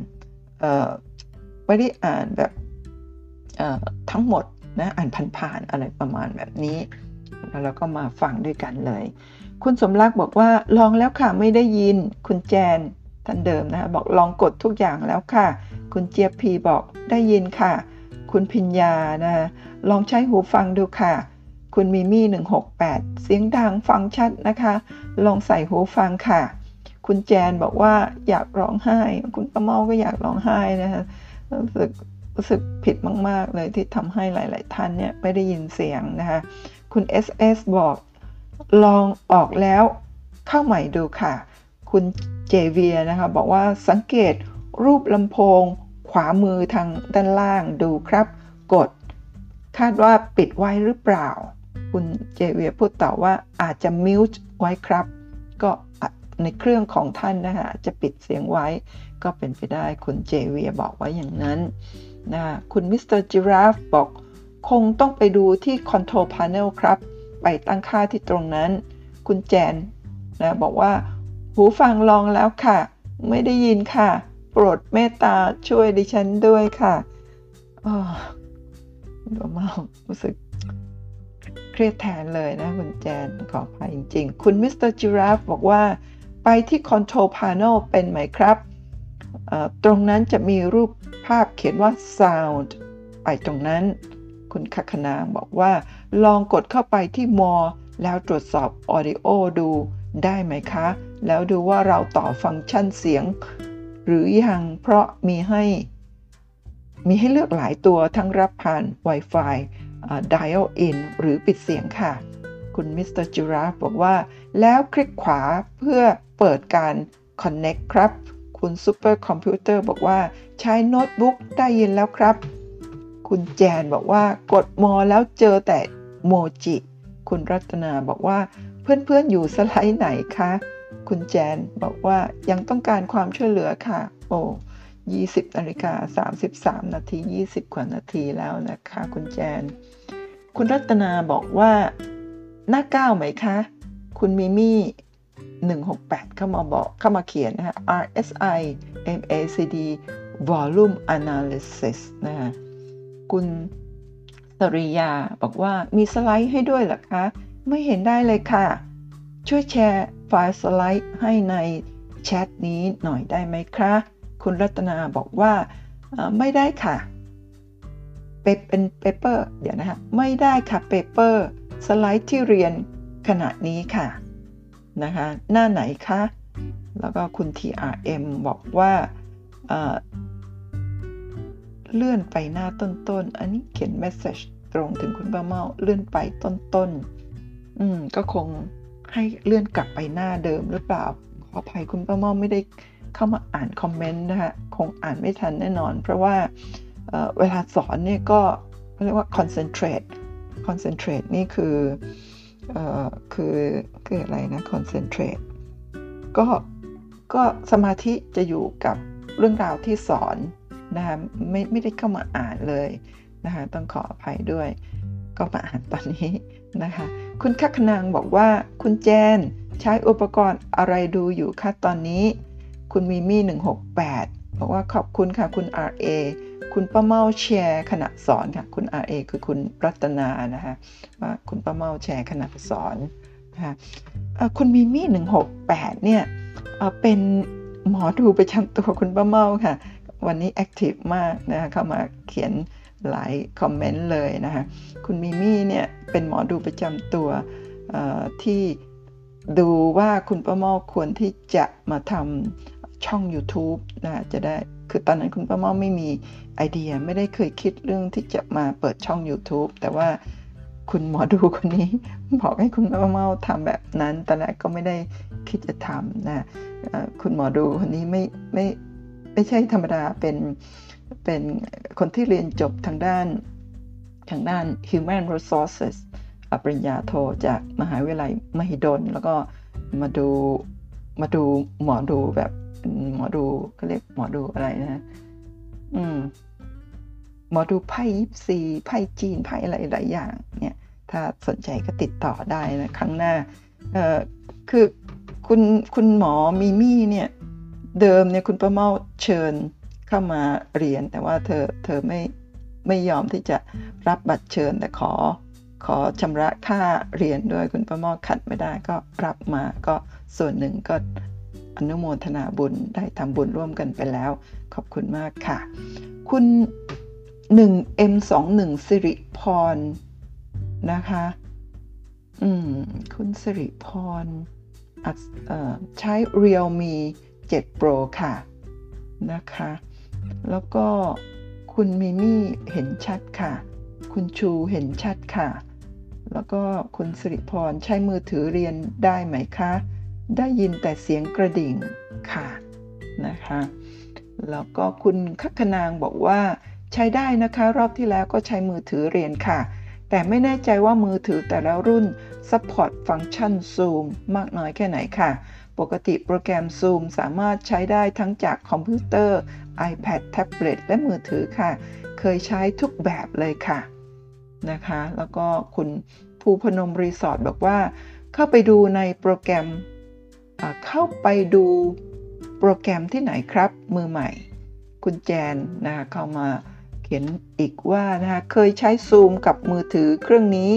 Speaker 1: ไม่ได้อ่านแบบทั้งหมดนะอ่านผ่านๆอะไรประมาณแบบนี้ แล้วเราก็มาฟังด้วยกันเลย คุณสมรักบอกว่าลองแล้วค่ะไม่ได้ยิน คุณแจนท่านเดิมนะคะบอกลองกดทุกอย่างแล้วค่ะ คุณเจี๊ยบพีบอกได้ยินค่ะ คุณพิญญานะลองใช้หูฟังดูค่ะ คุณมิมี่168 เสียงดังฟังชัดนะคะ ลองใส่หูฟังค่ะ คุณแจนบอกว่าอยากร้องไห้ คุณประเมาก็อยากร้องไห้นะคะรู้สึกรู้สึกผิดมาก ๆ เลยที่ทำให้หลาย ๆ ท่านเนี่ยไม่ได้ยินเสียงนะคะ คุณ SS บอก ลองออกแล้วเข้าใหม่ดูค่ะ คุณเจเวียนะคะ บอกว่าสังเกตรูปลำโพง ขวามือทางด้านล่างดูครับ กด คาดว่าปิดไว้หรือเปล่า คุณเจเวียพูดต่อว่าอาจจะ mute ไว้ครับ ก็ในเครื่องของท่านนะคะจะปิดเสียงไว้ ก็เป็นไปได้คุณเจเวียบอกไว้อย่างนั้นนะคุณมิสเตอร์จิราฟบอกคงต้องไปดูที่ Control Panel ครับ ไปตั้งค่าที่ตรงนั้น คุณแจนนะบอกว่า หูฟังลองแล้วค่ะ ไม่ได้ยินค่ะ โปรดเมตตาช่วยดิฉันด้วยค่ะอ๋อป้าเมากรู้สึกเครียดแทนเลยนะคุณแจนขออภัยจริง ๆ คุณมิสเตอร์จิราฟบอกว่าไปที่ Control Panel เป็นไหมครับ ตรงนั้นจะมีรูปภาพเขียนว่า Sound ไปตรงนั้น คุณคัคณาบอกว่า ลองกดเข้าไปที่ more แล้วตรวจสอบ Audio ดูได้ไหมคะ แล้วดูว่าเราต่อฟังก์ชันเสียง หรือยังเพราะมีให้ มีให้เลือกหลายตัวทั้งรับผ่าน Wi-Fi dial in หรือปิดเสียงค่ะ คุณมิสเตอร์จิราฟบอกว่า แล้วคลิกขวาเพื่อเปิดการ Connect ครับ คุณซูเปอร์คอมพิวเตอร์บอกว่าใช้โน้ตบุ๊กได้ยินแล้วครับ คุณแจนบอกว่ากด more แล้วเจอแต่ โมจิ คุณรัตนาบอกว่าเพื่อนๆอยู่สไลด์ไหนคะ คุณแจนบอกว่ายังต้องการความช่วยเหลือค่ะ โอ้20นาฬิกา33 นาที 20 กว่านาทีแล้วนะคะ คุณแจน คุณรัตนาบอกว่าหน้าเก้าไหมคะ คุณมิมี่168 เข้ามาบอกเข้ามาเขียนนะคะ RSI MACD Volume Analysis นะคะคุณ สริยาบอกว่ามีสไลด์ให้ด้วยหรอคะ ไม่เห็นได้เลยค่ะ ช่วยแชร์ไฟล์สไลด์ให้ในแชทนี้หน่อยได้ไหมคะ คุณรัตนาบอกว่าไม่ได้ค่ะเป็น paper เดี๋ยวนะคะไม่ได้ค่ะ paper สไลด์ที่เรียนขณะนี้ค่ะนะคะหน้าไหนคะ แล้วก็คุณ TRM บอกว่า เลื่อนไปหน้าต้นๆ อันนี้เขียน message ตรงถึงคุณป้าเมาเลื่อนไปต้นๆ อืม ก็คงให้เลื่อนกลับไปหน้าเดิมหรือเปล่า ขออภัยคุณป้าเมาไม่ได้เข้ามาอ่านคอมเมนต์นะคะคงอ่านไม่ทันแน่นอน เพราะว่าเเวลาสอนเนี่ยก็เรียกว่า concentrate concentrate นี่คืออคือคืออะไรนะ concentrate ก็ก็สมาธิจะอยู่กับเรื่องราวที่สอน นะคะไม่ไม่ได้เข้ามาอ่านเลยนะคะต้องขออภัยด้วย ก็มาอ่านตอนนี้นะคะ คุณคักนางบอกว่าคุณแจนใช้อุปกรณ์อะไรดูอยู่คะตอนนี้ คุณมีมี่168 บอกว่าขอบคุณค่ะคุณ RA คุณป้าเมาแชร์ขณะสอนค่ะ คุณ RA คือคุณรัตนานะคะว่าคุณป้าเมาแชร์ขณะสอนนะคะคุณมิมี่168 เนี่ยเป็นหมอดูประจำตัวคุณป้าเมาค่ะ วันนี้ active มากนะคะเข้ามาเขียนหลายคอมเมนต์เลยนะคะคุณมิมี่เนี่ยเป็นหมอดูประจำตัวที่ดูว่าคุณป้าเมาควรที่จะมาทำช่อง YouTube นะจะได้คือตอนนั้นคุณป้าเมาไม่มีไอเดียไม่ได้เคยคิดเรื่องที่จะมาเปิดช่อง YouTube แต่ว่าคุณหมอดูคนนี้บอกให้คุณป้าเมาทำแบบนั้นตอนแรกก็ไม่ได้คิดจะทำนะคุณหมอดูคนนี้ไม่ไม่ ไม่ใช่ธรรมดาเป็นเป็นคนที่เรียนจบทางด้านทางด้าน human resources ปริญญาโทจากมหาวิทยาลัยมหิดล แล้วก็มาดูมาดูหมอดูแบบหมอดูก็เรียกหมอดูอะไรนะอืมหมอดูไพ่ยิปซีไพ่จีนไพ่อะไรหลายอย่าง เนี่ย ถ้าสนใจก็ติดต่อได้นะ ครั้งหน้าเอ่อคือคุณคุณหมอมีมี่เนี่ย เดิมเนี่ยคุณประเมาเชิญเข้ามาเรียน แต่ว่าเธอเธอไม่ไม่ยอมที่จะรับบัตรเชิญแต่ขอ ขอชำระค่าเรียนด้วยคุณประมอขัดไม่ได้ก็รับมาก็ส่วนหนึ่งก็อนุโมทนาบุญได้ทำบุญร่วมกันไปแล้ว ขอบคุณมากค่ะ คุณ 1M21 สิริพรนะคะ อืม คุณสิริพรใช้ Realme 7 Pro ค่ะนะคะ แล้วก็คุณมิมี่เห็นชัดค่ะ คุณชูเห็นชัดค่ะ แล้วก็คุณสิริพรใช้มือถือเรียนได้ไหมคะ ได้ยินแต่เสียงกระดิ่งค่ะนะคะ แล้วก็คุณคักนางบอกว่าใช้ได้นะคะ รอบที่แล้วก็ใช้มือถือเรียนค่ะ แต่ไม่แน่ใจว่ามือถือแต่ละรุ่น support ฟังก์ชัน Zoom มากน้อยแค่ไหนค่ะ ปกติโปรแกรม Zoom สามารถใช้ได้ทั้งจากคอมพิวเตอร์ iPad แท็บเล็ตและมือถือค่ะ เคยใช้ทุกแบบเลยค่ะนะคะ แล้วก็คุณภูพนมรีสอร์ทบอกว่า เข้าไปดูในโปรแกรมเข้าไปดูโปรแกรมที่ไหนครับ มือใหม่ คุณแจนนะคะเข้ามาเขียนอีกว่านะคะเคยใช้ซูมกับมือถือเครื่องนี้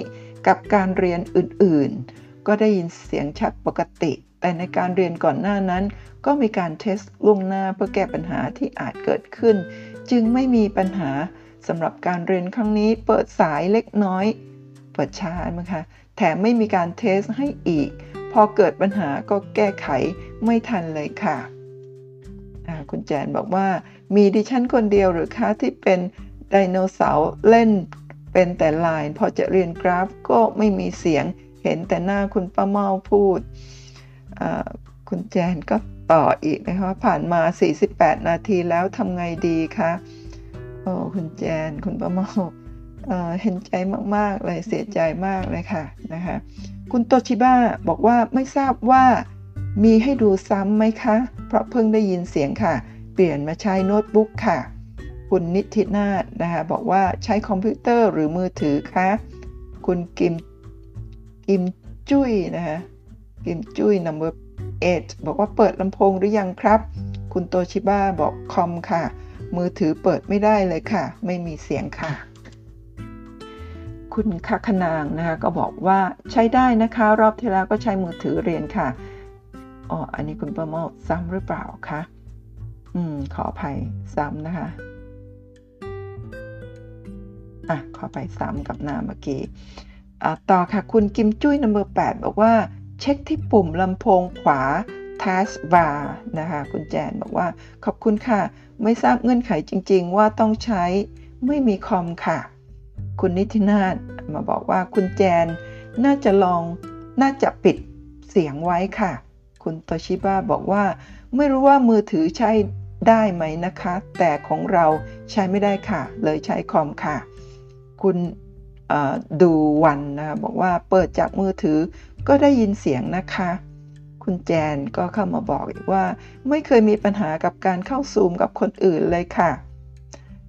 Speaker 1: กับการเรียนอื่นๆ ก็ได้ยินเสียงชัดปกติ แต่ในการเรียนก่อนหน้านั้น ก็มีการเทสล่วงหน้าเพื่อแก้ปัญหาที่อาจเกิดขึ้น จึงไม่มีปัญหาสำหรับการเรียนครั้งนี้เปิดสายเล็กน้อย เปิดช้ามั้งคะแถมไม่มีการเทสให้อีก พอเกิดปัญหาก็แก้ไขไม่ทันเลยค่ะคุณแจนบอกว่ามีดิฉันคนเดียวหรือคะที่เป็นไดโนเสาร์เล่นเป็นแต่ลายพอจะเรียนกราฟก็ไม่มีเสียง เห็นแต่หน้าคุณป้าเมาพูด คุณแจนก็ต่ออีกนะคะผ่านมา 48 นาทีแล้วทำไงดีคะโอ้คุณแจนคุณประมเอ่อเห็นใจมาก ๆ เลยเสียใจมากเลยค่ะนะคะคุณโตชิบ้าบอกว่าไม่ทราบว่ามีให้ดูซ้ำไหมคะ เพราะเพิ่งได้ยินเสียงค่ะ เปลี่ยนมาใช้โน้ตบุ๊กค่ะ คุณนิตินานะคะบอกว่าใช้คอมพิวเตอร์หรือมือถือคะ คุณกิมกิมจุ้ยนะคะ กิมจุ้ย number 8บอกว่าเปิดลำโพงหรือยังครับ คุณโตชิบ้าบอกคอมค่ะ มือถือเปิดไม่ได้เลยค่ะ ไม่มีเสียงค่ะ คุณคักนางนะคะก็บอกว่าใช้ได้นะคะ รอบที่แล้วก็ใช้มือถือเรียนค่ะอ๋ออันนี้คุณประโมทซ้ำหรือเปล่าคะอืมขออภัยซ้ำนะคะอะขอไปซ้ำกับหน้าเมื่อกี้อะต่อค่ะ คุณกิมจุ้ยนัมเบอร์8บอกว่า เช็คที่ปุ่มลำโพงขวา task bar นะคะคุณแจนบอกว่าขอบคุณค่ะ ไม่ทราบเงื่อนไขจริง ๆ ว่าต้องใช้ไม่มีคอมค่ะ คุณนิตินาถมาบอกว่าคุณแจนน่าจะลองน่าจะปิดเสียงไว้ค่ะ คุณโตชิบะบอกว่า ไม่รู้ว่ามือถือใช้ได้ไหมนะคะ แต่ของเราใช้ไม่ได้ค่ะ เลยใช้คอมค่ะ คุณดูวันนะบอกว่าเปิดจากมือถือ ก็ได้ยินเสียงนะคะ คุณแจนก็เข้ามาบอกอีกว่า ไม่เคยมีปัญหากับการเข้าซูมกับคนอื่นเลยค่ะ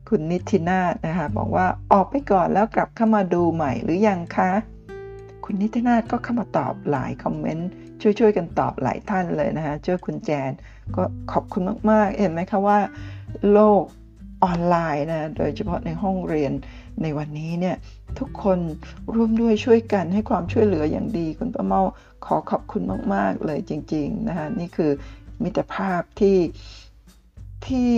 Speaker 1: คุณนิตินาถนะคะบอกว่าออกไปก่อนแล้วกลับเข้ามาดูใหม่หรือยังคะ คุณนิตินาถก็เข้ามาตอบหลายคอมเมนต์ช่วยๆกันตอบหลายท่านเลยนะคะเจอคุณแจนก็ขอบคุณมากๆ เห็นไหมคะว่า โลกออนไลน์นะโดยเฉพาะในห้องเรียนในวันนี้เนี่ย ทุกคนร่วมด้วยช่วยกันให้ความช่วยเหลืออย่างดี คุณป้าเมาขอขอบคุณมาก ๆ เลยจริง ๆ นะคะนี่คือมิตรภาพที่ที่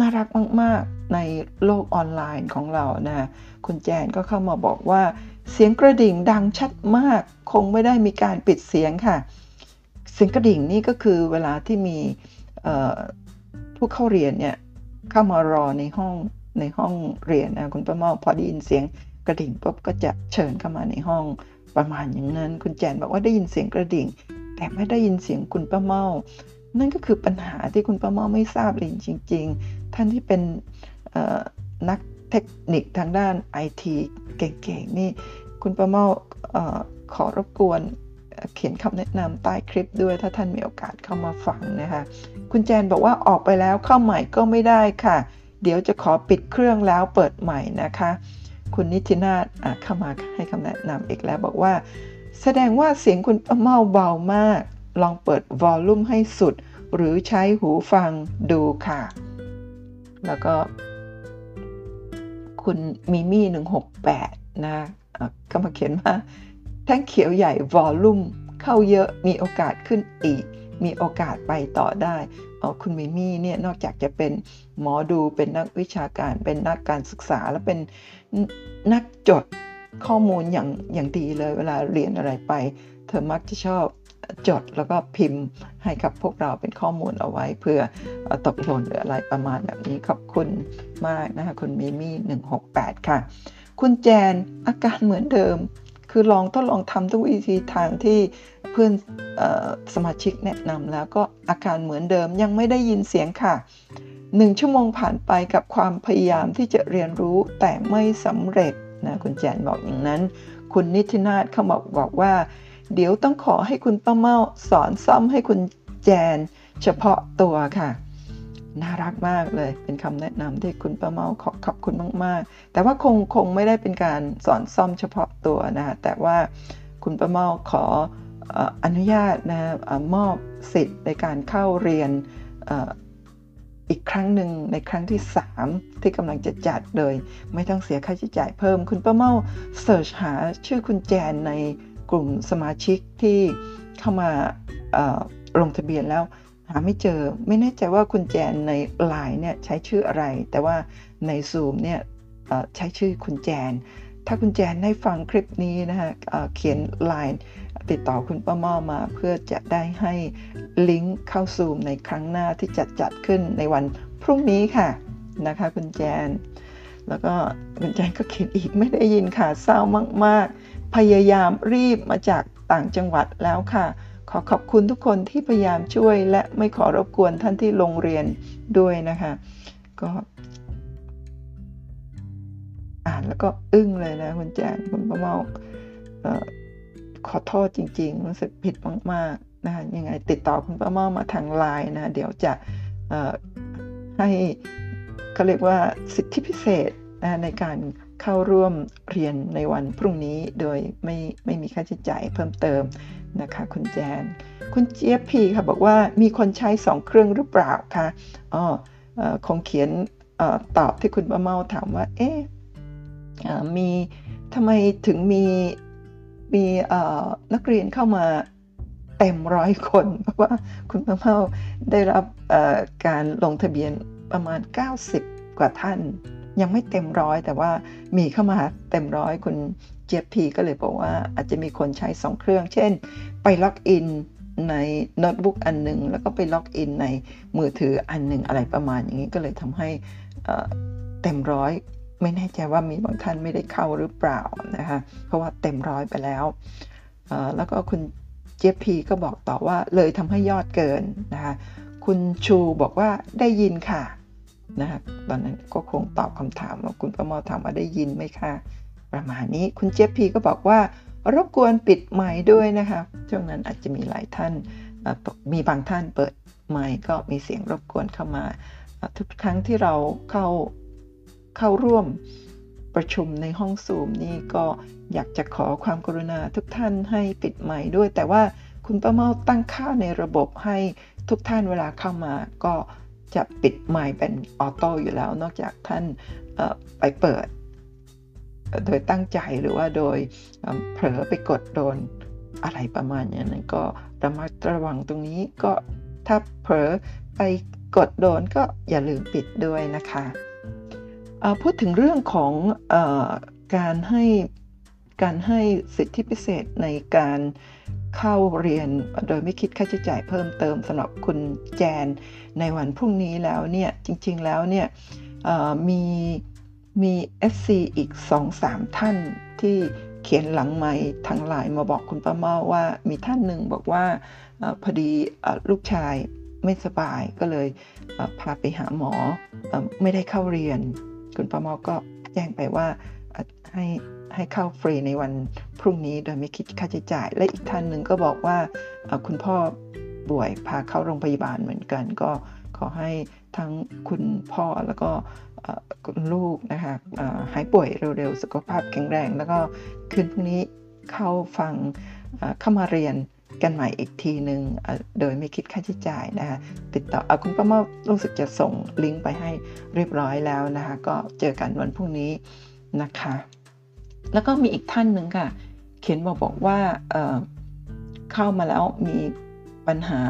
Speaker 1: น่ารักมาก ๆ ในโลกออนไลน์ของเรานะคุณแจนก็เข้ามาบอกว่า เสียงกระดิ่งดังชัดมาก คงไม่ได้มีการปิดเสียงค่ะ เสียงกระดิ่งนี่ก็คือเวลาที่มีผู้เข้าเรียนเนี่ยเข้ามารอในห้อง ในห้องเรียนนะคุณป้าเมาพอได้ยินเสียงกระดิ่งปุ๊บก็จะเชิญเข้ามาในห้องประมาณอย่างนั้น คุณแจนบอกว่าได้ยินเสียงกระดิ่ง แต่ไม่ได้ยินเสียงคุณป้าเมา นั่นก็คือปัญหาที่คุณป้าเมาไม่ทราบเลยจริง ๆ ท่านที่เป็นนักเทคนิคทางด้านไอทีเก่งๆนี่คุณป้าเมาขอรบกวนเขียนคำแนะนำใต้คลิปด้วยถ้าท่านมีโอกาสเข้ามาฟังนะคะ คุณแจนบอกว่าออกไปแล้วเข้าใหม่ก็ไม่ได้ค่ะ เดี๋ยวจะขอปิดเครื่องแล้วเปิดใหม่นะคะ คุณนิตินาถเข้ามาให้คำแนะนำอีกแล้วบอกว่า แสดงว่าเสียงคุณป้าเมาเบามาก ลองเปิดวอลลุ่มให้สุด หรือใช้หูฟังดูค่ะ แล้วก็ คุณมิมี่168 นะก็มาเขียนว่าแท่งเขียวใหญ่วอลลุ่มเข้าเยอะมีโอกาสขึ้นอีก มีโอกาสไปต่อได้ คุณมิมี่เนี่ยนอกจากจะเป็นหมอดูเป็นนักวิชาการ เป็นนักการศึกษาและเป็นนักจดข้อมูลอย่างอย่างดีเลยเวลาเรียนอะไรไป เธอมักจะชอบจดแล้วก็พิมพ์ให้กับพวกเราเป็นข้อมูลเอาไว้ เพื่อตกหล่นหรืออะไรประมาณแบบนี้ขอบคุณมากนะคะคุณมิมี่168 ค่ะ คุณแจนอาการเหมือนเดิม คือลองทดลองทำทุกวิธีทางที่เพื่อนอสมาชิกแนะนำแล้วก็อาการเหมือนเดิมยังไม่ได้ยินเสียงค่ะหนึ่งชั่วโมงผ่านไปกับความพยายามที่จะเรียนรู้แต่ไม่สำเร็จนะคุณแจนบอกอย่างนั้น คุณนิตินาถเขาบอกบอกว่า เดี๋ยวต้องขอให้คุณป้าเมาสอนซ่อมให้คุณแจน เฉพาะตัวค่ะ น่ารักมากเลย เป็นคำแนะนำที่คุณป้าเมาขอขอบคุณมาก ๆ แต่ว่าคงคงไม่ได้เป็นการสอนซ่อมเฉพาะตัวนะแต่ว่าคุณป้าเมาขออนุญาตนะมอบสิทธิ์ในการเข้าเรียนอีกครั้งหนึ่งในครั้งที่ 3 ที่กำลังจะจัดเลย ไม่ต้องเสียค่าใช้จ่ายเพิ่ม คุณป้าเมาเสิร์ชหาชื่อคุณแจนในกลุ่มสมาชิกที่เข้ามาลงทะเบียนแล้ว หาไม่เจอไม่แน่ใจว่าคุณแจนในไลน์เนี่ยใช้ชื่ออะไร แต่ว่าใน Zoom เนี่ยใช้ชื่อคุณแจน ถ้าคุณแจนได้ฟังคลิปนี้นะฮะเขียนไลน์ติดต่อคุณป้าม่อมา เพื่อจะได้ให้ลิงก์เข้าซูมในครั้งหน้าที่จัดจัดขึ้นในวันพรุ่งนี้ค่ะนะคะคุณแจน แล้วก็คุณแจนก็เขียนอีกไม่ได้ยินค่ะเศร้ามาก ๆ พยายามรีบมาจากต่างจังหวัดแล้วค่ะ ขอขอบคุณทุกคนที่พยายามช่วย และไม่ขอรบกวนท่านที่โรงเรียนด้วยนะคะ ก็อ่านแล้วก็อึ้งเลยนะคุณแจนคุณป้าเมาเอ่อขอโทษจริงๆรู้สึกผิดมากๆนะคะยังไงติดต่อคุณป้าเมามาทางไลน์นะเดี๋ยวจะให้เขาเรียกว่าสิทธิพิเศษนะในการเข้าร่วมเรียนในวันพรุ่งนี้โดยไม่ไม่มีค่าใช้จ่ายเพิ่มเติม นะคะคุณแจน คุณเจี๊ยบพีค่ะบอกว่ามีคนใช้สองเครื่องหรือเปล่าคะอ๋อคงเขียนออตอบที่คุณป้าเมาถามว่า เอ๊ะมีทำไมถึงมีมีนักเรียนเข้ามาเต็มร้อยคนเพราะว่าคุณป้าเมาได้รับการลงทะเบียนประมาณ 90 กว่าท่าน ยังไม่เต็มร้อยแต่ว่ามีเข้ามาเต็มร้อยคุณ เจี๊ยบพีก็เลยบอกว่าอาจจะมีคนใช้สองเครื่อง เช่น ไปล็อกอินในโน้ตบุ๊กอันหนึ่งแล้วก็ไปล็อกอินในมือถืออันหนึ่งอะไรประมาณอย่างนี้ก็เลยทำให้เต็มร้อยไม่แน่ใจว่ามีบางท่านไม่ได้เข้าหรือเปล่านะคะเพราะว่าเต็มร้อยไปแล้ว แล้วก็คุณเจฟพีก็บอกต่อว่าเลยทำให้ยอดเกินนะคะคุณชูบอกว่าได้ยินค่ะนะคะตอนนั้นก็คงตอบคำถามว่าคุณประมอถามว่าได้ยินไหมคะ ประมาณนี้คุณเจฟพีก็บอกว่ารบกวนปิดไมค์ด้วยนะคะช่วงนั้นอาจจะมีหลายท่าน มีบางท่านเปิดไมค์ก็มีเสียงรบกวนเข้ามา ทุกครั้งที่เราเข้าเข้าร่วมประชุมในห้องซูมนี่ก็อยากจะขอความกรุณาทุกท่านให้ปิดไมค์ด้วย แต่ว่าคุณป้าเมาตั้งค่าในระบบให้ทุกท่านเวลาเข้ามาก็จะปิดไมค์เป็นออโต้อยู่แล้ว นอกจากท่านไปเปิด โดยตั้งใจหรือว่าโดยเผลอไปกดโดนอะไรประมาณอย่างนั้นก็ระมัดระวังตรงนี้ก็ถ้าเผลอไปกดโดนก็อย่าลืมปิดด้วยนะคะพูดถึงเรื่องของอการให้การให้สิทธิพิเศษในการเข้าเรียนโดยไม่คิดค่าใช้จ่ายเพิ่มเติมสำหรับคุณแจนในวันพรุ่งนี้แล้วเนี่ยจริงๆแล้วเนี่ยมี มี FC อีก 2-3 ท่านที่เขียนหลังไม้ทางไลน์มาบอกคุณป้าเมาว่ามีท่านหนึ่งบอกว่าอพอดีอลูกชายไม่สบายก็เลยพาไปหาหมออไม่ได้เข้าเรียน คุณป้าเมาก็แจ้งไปว่าให้ให้เข้าฟรีในวันพรุ่งนี้โดยไม่คิดค่าใช้จ่าย และอีกท่านหนึ่งก็บอกว่าคุณพ่อ ป่วย พาเข้าโรงพยาบาลเหมือนกัน ก็ขอให้ทั้งคุณพ่อแล้วก็คุณลูกนะคะหายป่วยเร็วๆ สุขภาพแข็งแรง แล้วก็คืนพรุ่งนี้เข้าฟังเข้ามาเรียนกันใหม่อีกทีหนึ่งเอ่อโดยไม่คิดค่าใช้จ่ายนะคะติดต่ออคุณป้าเมารู้สึกจะส่งลิงก์ไปให้เรียบร้อยแล้วนะคะ ก็เจอกันวันพรุ่งนี้นะคะ แล้วก็มีอีกท่านหนึ่งค่ะ เขียนมาบอกว่าเเข้ามาแล้วมี ปัญหา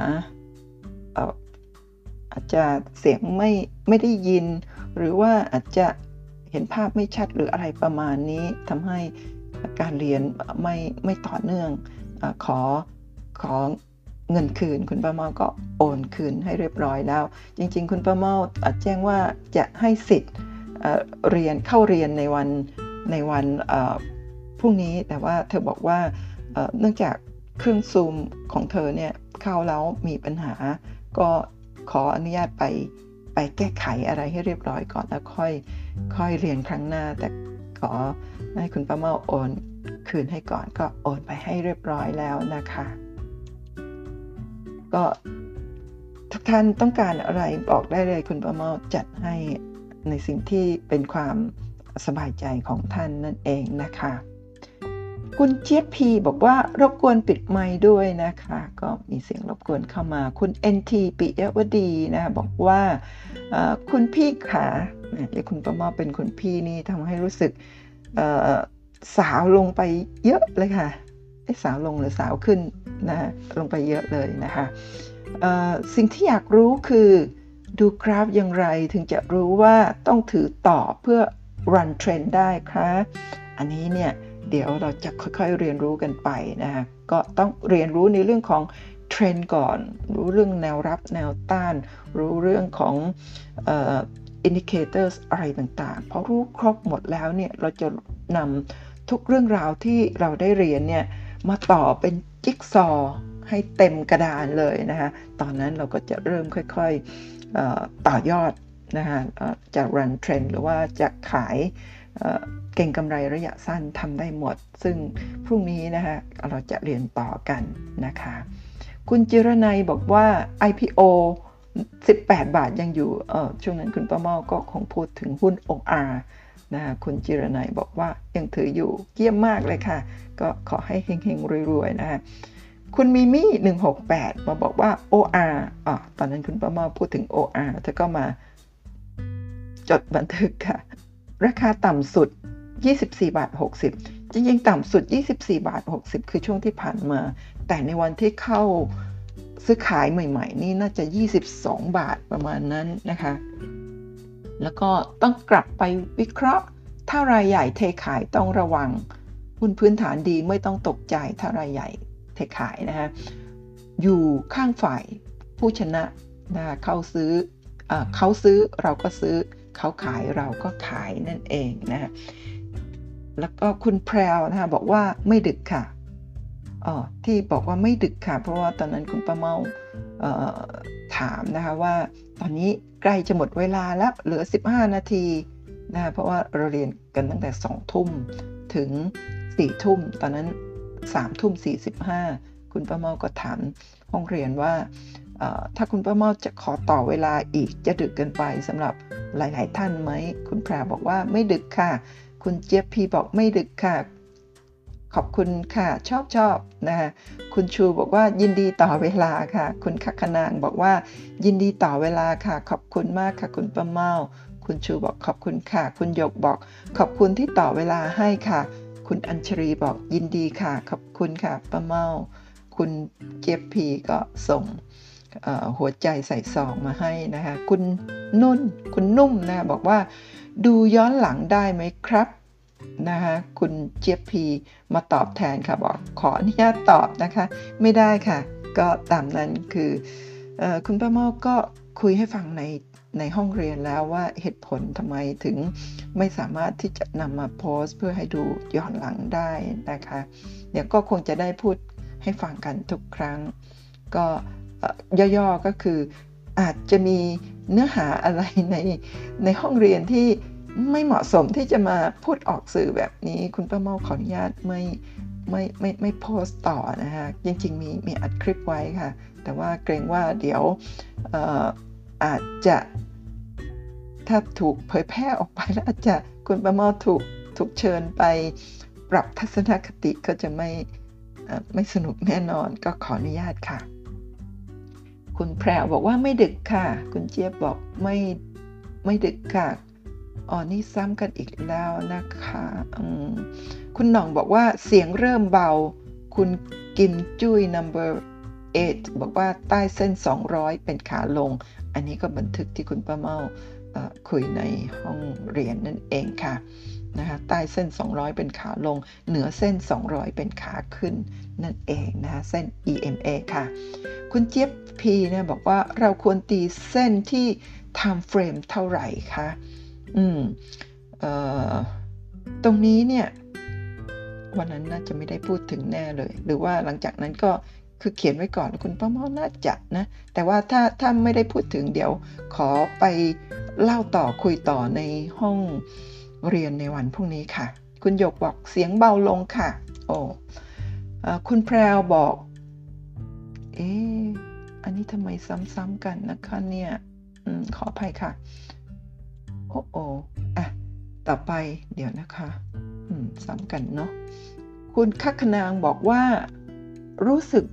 Speaker 1: เอ่อาจจะเสียงไม่ไม่ได้ยิน หรือว่าอาจจะเห็นภาพไม่ชัดหรืออะไรประมาณนี้ทำให้การเรียนไม่ไม่ต่อเนื่องอขอขอเงินคืนคุณป้าเมาก็โอนคืนให้เรียบร้อยแล้ว จริง ๆ คุณป้าเมาแจ้งว่าจะให้สิทธิ์เรียนเข้าเรียนในวันในวันพรุ่งนี้แต่ว่าเธอบอกว่าเนื่องจาก เครื่องซูมของเธอเนี่ยเข้าแล้วมีปัญหา ก็ขออนุญาตไปไปแก้ไขอะไรให้เรียบร้อยก่อนแล้วค่อยค่อยเรียนครั้งหน้า แต่ขอให้คุณป้าเมาโอนคืนให้ก่อนก็โอนไปให้เรียบร้อยแล้วนะคะ ก็ทุกท่านต้องการอะไรบอกได้เลยคุณป้าเมาจัดให้ในสิ่งที่เป็นความสบายใจของท่านนั่นเองนะคะ คุณเจี๊ยบพีบอกว่ารบกวนปิดไมค์ด้วยนะคะ ก็มีเสียงรบกวนเข้ามา คุณ NT ปิยวดีนะบอกว่าคุณพี่ขาเรียกคุณประมอเป็นคุณพี่นี่ทำให้รู้สึกสาวลงไปเยอะเลยค่ะสาวลงหรือสาวขึ้นนะลงไปเยอะเลยนะคะสิ่งที่อยากรู้คือดูกราฟอย่างไรถึงจะรู้ว่าต้องถือต่อเพื่อ run trend ได้คะอันนี้เนี่ย เดี๋ยวเราจะค่อยๆเรียนรู้กันไปนะคะก็ต้องเรียนรู้ในเรื่องของเทรนด์ก่อน รู้เรื่องแนวรับแนวต้าน รู้เรื่องของอ่อ indicators อะไรต่างๆพอรู้ครบหมดแล้วเนี่ยเราจะนำทุกเรื่องราวที่เราได้เรียนเนี่ยมาต่อเป็นจิ๊กซอว์ให้เต็มกระดานเลยนะคะตอนนั้นเราก็จะเริ่มค่อยๆต่อยอดนะคะจะ run trend หรือว่าจะขาย เก่งกำไรระยะสั้นทำได้หมด ซึ่งพรุ่งนี้นะคะเราจะเรียนต่อกันนะคะ คุณจิรนัยบอกว่า IPO 18 บาทยังอยู่ช่วงนั้นคุณป้าเมาก็คงพูดถึงหุ้น OR นะคะคุณจิรนัยบอกว่ายังถืออยู่เยี่ยมมากเลยค่ะ ก็ขอให้เฮงๆรวยๆนะคะคุณมิมี่ 168 มาบอกว่า OR อตอนนั้นคุณป้าเมาพูดถึง OR เธอก็มาจดบันทึกค่ะ ราคาต่ำสุด 24 บาท 60 จริงๆ ต่ำสุด 24 บาท 60 คือช่วงที่ผ่านมา แต่ในวันที่เข้าซื้อขายใหม่ ๆ นี่น่าจะ 22 บาทประมาณนั้นนะคะ แล้วก็ต้องกลับไปวิเคราะห์ ถ้ารายใหญ่เทขายต้องระวังหุ้นพื้นฐานดีไม่ต้องตกใจถ้ารายใหญ่เทขายนะคะอยู่ข้างฝ่ายผู้ชนะนะเขาซื้ออเขาซื้อเราก็ซื้อ เขาขายเราก็ขายนั่นเองนะะแล้วก็คุณแพรวนะคะบอกว่าไม่ดึกค่ะอ๋อที่บอกว่าไม่ดึกค่ะ เพราะว่าตอนนั้นคุณป้าเมาถามนะคะว่าตอนนี้ใกล้จะหมดเวลาแล้วเหลือ 15 นาทีนะเพราะว่าเราเรียนกันตั้งแต่ 2 ทุ่มถึง 4 ทุ่ม ตอนนั้น 3 ทุ่ม 45 คุณป้าเมาก็ถามห้องเรียนว่า ถ้าคุณป้าเมาจะขอต่อเวลาอีกจะดึกเกินไปสำหรับหลาย ๆ ท่านไหม คุณแพรบอกว่าไม่ดึกค่ะ คุณเจี๊ยบพีบอกไม่ดึกค่ะ ขอบคุณค่ะชอบชอบนะคะคุณชูบอกว่ายินดีต่อเวลาค่ะ คุณคักนางบอกว่า ยินดีต่อเวลาค่ะ ขอบคุณมากค่ะ คุณป้าเมาคุณชูบอกขอบคุณค่ะ คุณยกบอก ขอบคุณที่ต่อเวลาให้ค่ะ คุณอัญชรีบอกยินดีค่ะ ขอบคุณค่ะป้าเมา คุณเจี๊ยบพีก็ส่ง หัวใจใส่ซองมาให้นะคะ คุณนุ่นคุณนุ่มนะบอกว่า ดูย้อนหลังได้ไหมครับนะคะคุณเจี๊ยบพีมาตอบแทนค่ะบอกขออนุญาตตอบนะคะ ไม่ได้ค่ะ ก็ตามนั้นคืออคุณป้าเมาก็คุยให้ฟังในในห้องเรียนแล้วว่าเหตุผลทำไมถึงไม่สามารถที่จะนำมาโพสต์เพื่อให้ดูย้อนหลังได้นะคะ เดี๋ยวก็คงจะได้พูดให้ฟังกันทุกครั้ง ก็ ย่อๆก็คืออาจจะมีเนื้อหาอะไรในในห้องเรียนที่ไม่เหมาะสมที่จะมาพูดออกสื่อแบบนี้ คุณป้าเมาขออนุญาตไม่ไม่ไม่ไม่โพสต์ต่อนะคะจริงๆมีมีอัดคลิปไว้ค่ะ แต่ว่าเกรงว่าเดี๋ยวอาอาจจะถ้าถูกเผยแพร่ออกไปแล้วอาจจะคุณป้าเมาถูกถูกเชิญไปปรับทัศนคติก็จะไม่ไม่สนุกแน่นอนก็ขออนุญาตค่ะ คุณแพรบอกว่าไม่ดึกค่ะ คุณเจี๊ยบบอกไม่ไม่ดึกค่ะอ๋อนี่ซ้ำกันอีกแล้วนะคะคุณหน่องบอกว่าเสียงเริ่มเบา คุณกิมจุ้ย number 8บอกว่าใต้เส้น 200 เป็นขาลง อันนี้ก็บันทึกที่คุณป้าเมาคุยในห้องเรียนนั่นเองค่ะ นะคะใต้เส้น 200 เป็นขาลง เหนือเส้น 200 เป็นขาขึ้น นั่นเองนะคะเส้น EMA ค่ะ คุณเจี๊ยบพีเนี่ยบอกว่าเราควรตีเส้นที่ time frame เท่าไหร่คะอืมตรงนี้เนี่ย วันนั้นน่าจะไม่ได้พูดถึงแน่เลย หรือว่าหลังจากนั้นก็คือเขียนไว้ก่อนคุณป้าม่อน่าจะนะ แต่ว่าถ้าถ้าไม่ได้พูดถึงเดี๋ยวขอไปเล่าต่อคุยต่อในห้อง เรียนในวันพรุ่งนี้ค่ะ คุณหยกบอกเสียงเบาลงค่ะ โอ้คุณแพรวบอก เอ๊อันนี้ทำไมซ้ำๆกันนะคะเนี่ยอขออภัยค่ะ โอ้โออะต่อไปเดี๋ยวนะคะอืมซ้ำกันเนาะคุณคักนางบอกว่า รู้สึก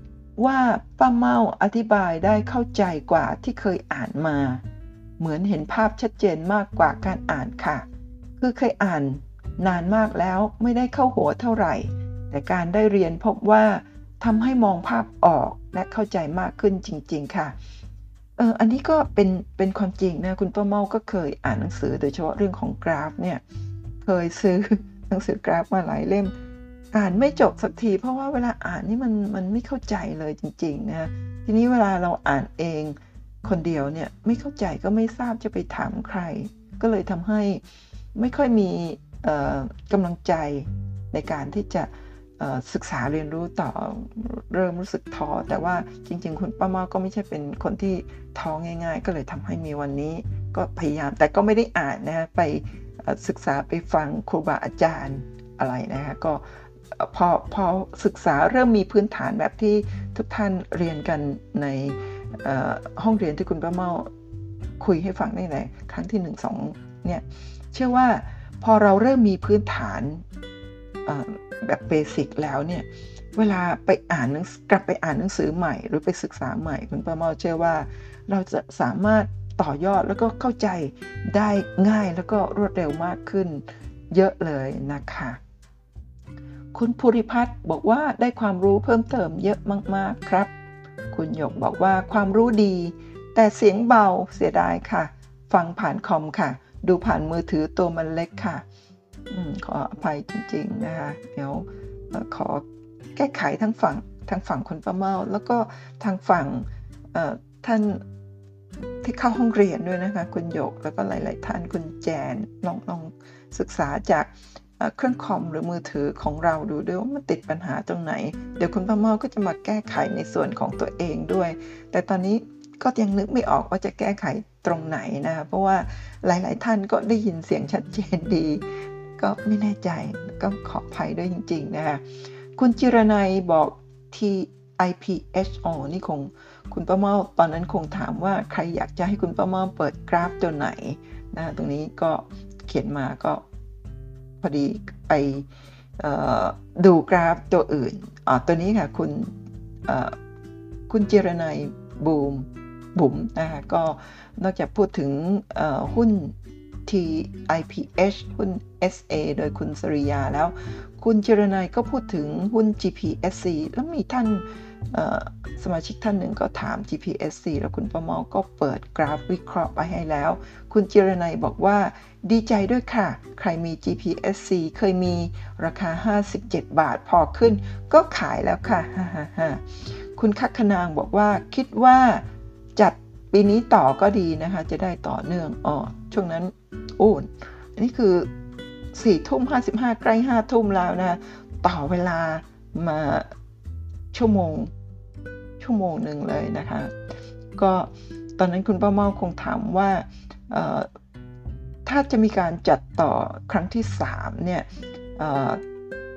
Speaker 1: ว่าป้าเมาอธิบายได้เข้าใจกว่าที่เคยอ่านมา เหมือนเห็นภาพชัดเจนมากกว่าการอ่านค่ะ คือเคยอ่านนานมากแล้วไม่ได้เข้าหัวเท่าไหร่ แต่การได้เรียนพบว่าทำให้มองภาพออกและเข้าใจมากขึ้นจริง ๆ ค่ะเอออันนี้ก็เป็นเป็นความจริงนะคุณป้าเมาก็เคยอ่านหนังสือโดยเฉพาะเรื่องของกราฟเนี่ยเคยซื้อหนังสือกราฟมาหลายเล่ม อ่านไม่จบสักที เพราะว่าเวลาอ่านนี่มันมันไม่เข้าใจเลยจริง ๆ นะทีนี้เวลาเราอ่านเองคนเดียวเนี่ยไม่เข้าใจก็ไม่ทราบจะไปถามใคร ก็เลยทำให้ ไม่ค่อยมีกำลังใจในการที่จะศึกษาเรียนรู้ต่อเริ่มรู้สึกท้อแต่ว่าจริง ๆ คุณป้าเมาก็ไม่ใช่เป็นคนที่ท้อง่าย ๆ ก็เลยทำให้มีวันนี้ก็พยายามแต่ก็ไม่ได้อ่านนะฮะไปศึกษาไปฟังครูบาอาจารย์อะไรนะคะก็พอพอศึกษาเริ่มมีพื้นฐานแบบที่ทุกท่านเรียนกันในห้องเรียนที่คุณป้าเมาคุยให้ฟังในไหนครั้งที่หนึ่งสองเนี่ย เชื่อว่าพอเราเริ่มมีพื้นฐานแบบเบสิกแล้วเนี่ยเวลาไปอ่านกลับไปอ่านหนังสือใหม่ หรือไปศึกษาใหม่คุณป้าเมาเชื่อว่า เราจะสามารถต่อยอดแล้วก็เข้าใจได้ง่ายแล้วก็รวดเร็วมากขึ้น เยอะเลยนะคะ คุณภูริพัฒน์บอกว่าได้ความรู้เพิ่มเติมเยอะมากๆครับ คุณหยกบอกว่าความรู้ดี แต่เสียงเบาเสียดายค่ะ ฟังผ่านคอมค่ะ ดูผ่านมือถือตัวมันเล็กค่ะอขออภัยจริง ๆ นะคะ เดี๋ยวขอแก้ไขทั้งฝั่งทางฝั่งคนประเมาแล้วก็ทางฝั่งท่านที่เข้าห้องเรียนด้วยนะคะ คุณโยกแล้วก็หลาย ๆ ท่านคุณแจนลองลองศึกษาจากเครื่องคอมหรือมือถือของเราดูด้วยว่ามันติดปัญหาตรงไหน เดี๋ยวคุณป้าเมาก็จะมาแก้ไขในส่วนของตัวเองด้วย แต่ตอนนี้ก็ยังนึกไม่ออกว่าจะแก้ไข ตรงไหนนะเพราะว่าหลายๆท่านก็ได้ยินเสียงชัดเจนดี ก็ไม่แน่ใจก็ขออภัยด้วยจริง ๆ นะคะคุณจิรนัยบอกที่ IPHO นี่คงคุณป้าเมาตอนนั้นคงถามว่าใครอยากจะให้คุณป้าเมาเปิดกราฟตัวไหนนะตรงนี้ก็เขียนมาก็พอดีไปดูกราฟตัวอื่นอ๋อตัวนี้ค่ะคุณคุณเจรนัยบูม บุ๋มนะคะก็นอกจากพูดถึงหุ้น TIPH หุ้น SA โดยคุณสริยาแล้ว คุณเจรนัยก็พูดถึงหุ้น GPSC แล้วมีท่านสมาชิกท่านหนึ่งก็ถาม GPSC แล้วคุณประมอก็เปิดกราฟวิเคราะห์ไปให้แล้ว คุณเจรนัยบอกว่าดีใจด้วยค่ะ ใครมี GPSC เคยมีราคา 57 บาทพอขึ้น ก็ขายแล้วค่ะ คุณคักขนางบอกว่าคิดว่า จัดปีนี้ต่อก็ดีนะคะ จะได้ต่อเนื่องอ๋อช่วงนั้นโอ้อันนี้คือ4ทุ่ม55ใกล้5ทุ่มแล้วนะ ต่อเวลามาชั่วโมง ชั่วโมงหนึ่งเลยนะคะ ก็ตอนนั้นคุณป้าเมาคงถามว่าถ้าจะมีการจัดต่อครั้งที่3เนี่ย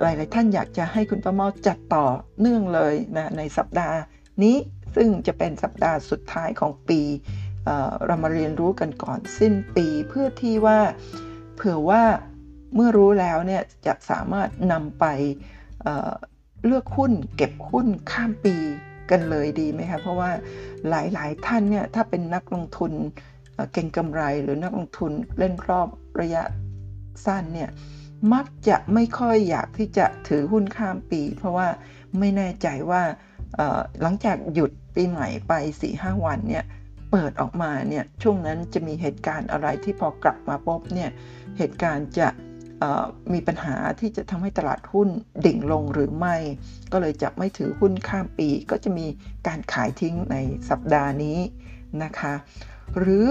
Speaker 1: หลาย ๆ ท่านอยากจะให้คุณป้าเมาจัดต่อเนื่องเลยนะในสัปดาห์นี้ ซึ่งจะเป็นสัปดาห์สุดท้ายของปีเรามาเรียนรู้กันก่อนสิ้นปีเพื่อที่ว่าเผื่อว่าเมื่อรู้แล้วเนี่ยจะสามารถนำไปเลือกหุ้นเก็บหุ้นข้ามปีกันเลยดีไหมคะเพราะว่าหลายๆท่านเนี่ยถ้าเป็นนักลงทุนเก่งกำไรหรือนักลงทุนเล่นรอบระยะสั้นเนี่ยมักจะไม่ค่อยอยากที่จะถือหุ้นข้ามปี เพราะว่าไม่แน่ใจว่าหลังจากหยุด ปีใหม่ไป4-5วันเนี่ยเปิดออกมาเนี่ยช่วงนั้นจะมีเหตุการณ์อะไรที่พอกลับมาปุ๊บเนี่ยเหตุการณ์จะมีปัญหาที่จะทำให้ตลาดหุ้นดิ่งลงหรือไม่ ก็เลยจะไม่ถือหุ้นข้ามปี ก็จะมีการขายทิ้งในสัปดาห์นี้นะคะ หรือ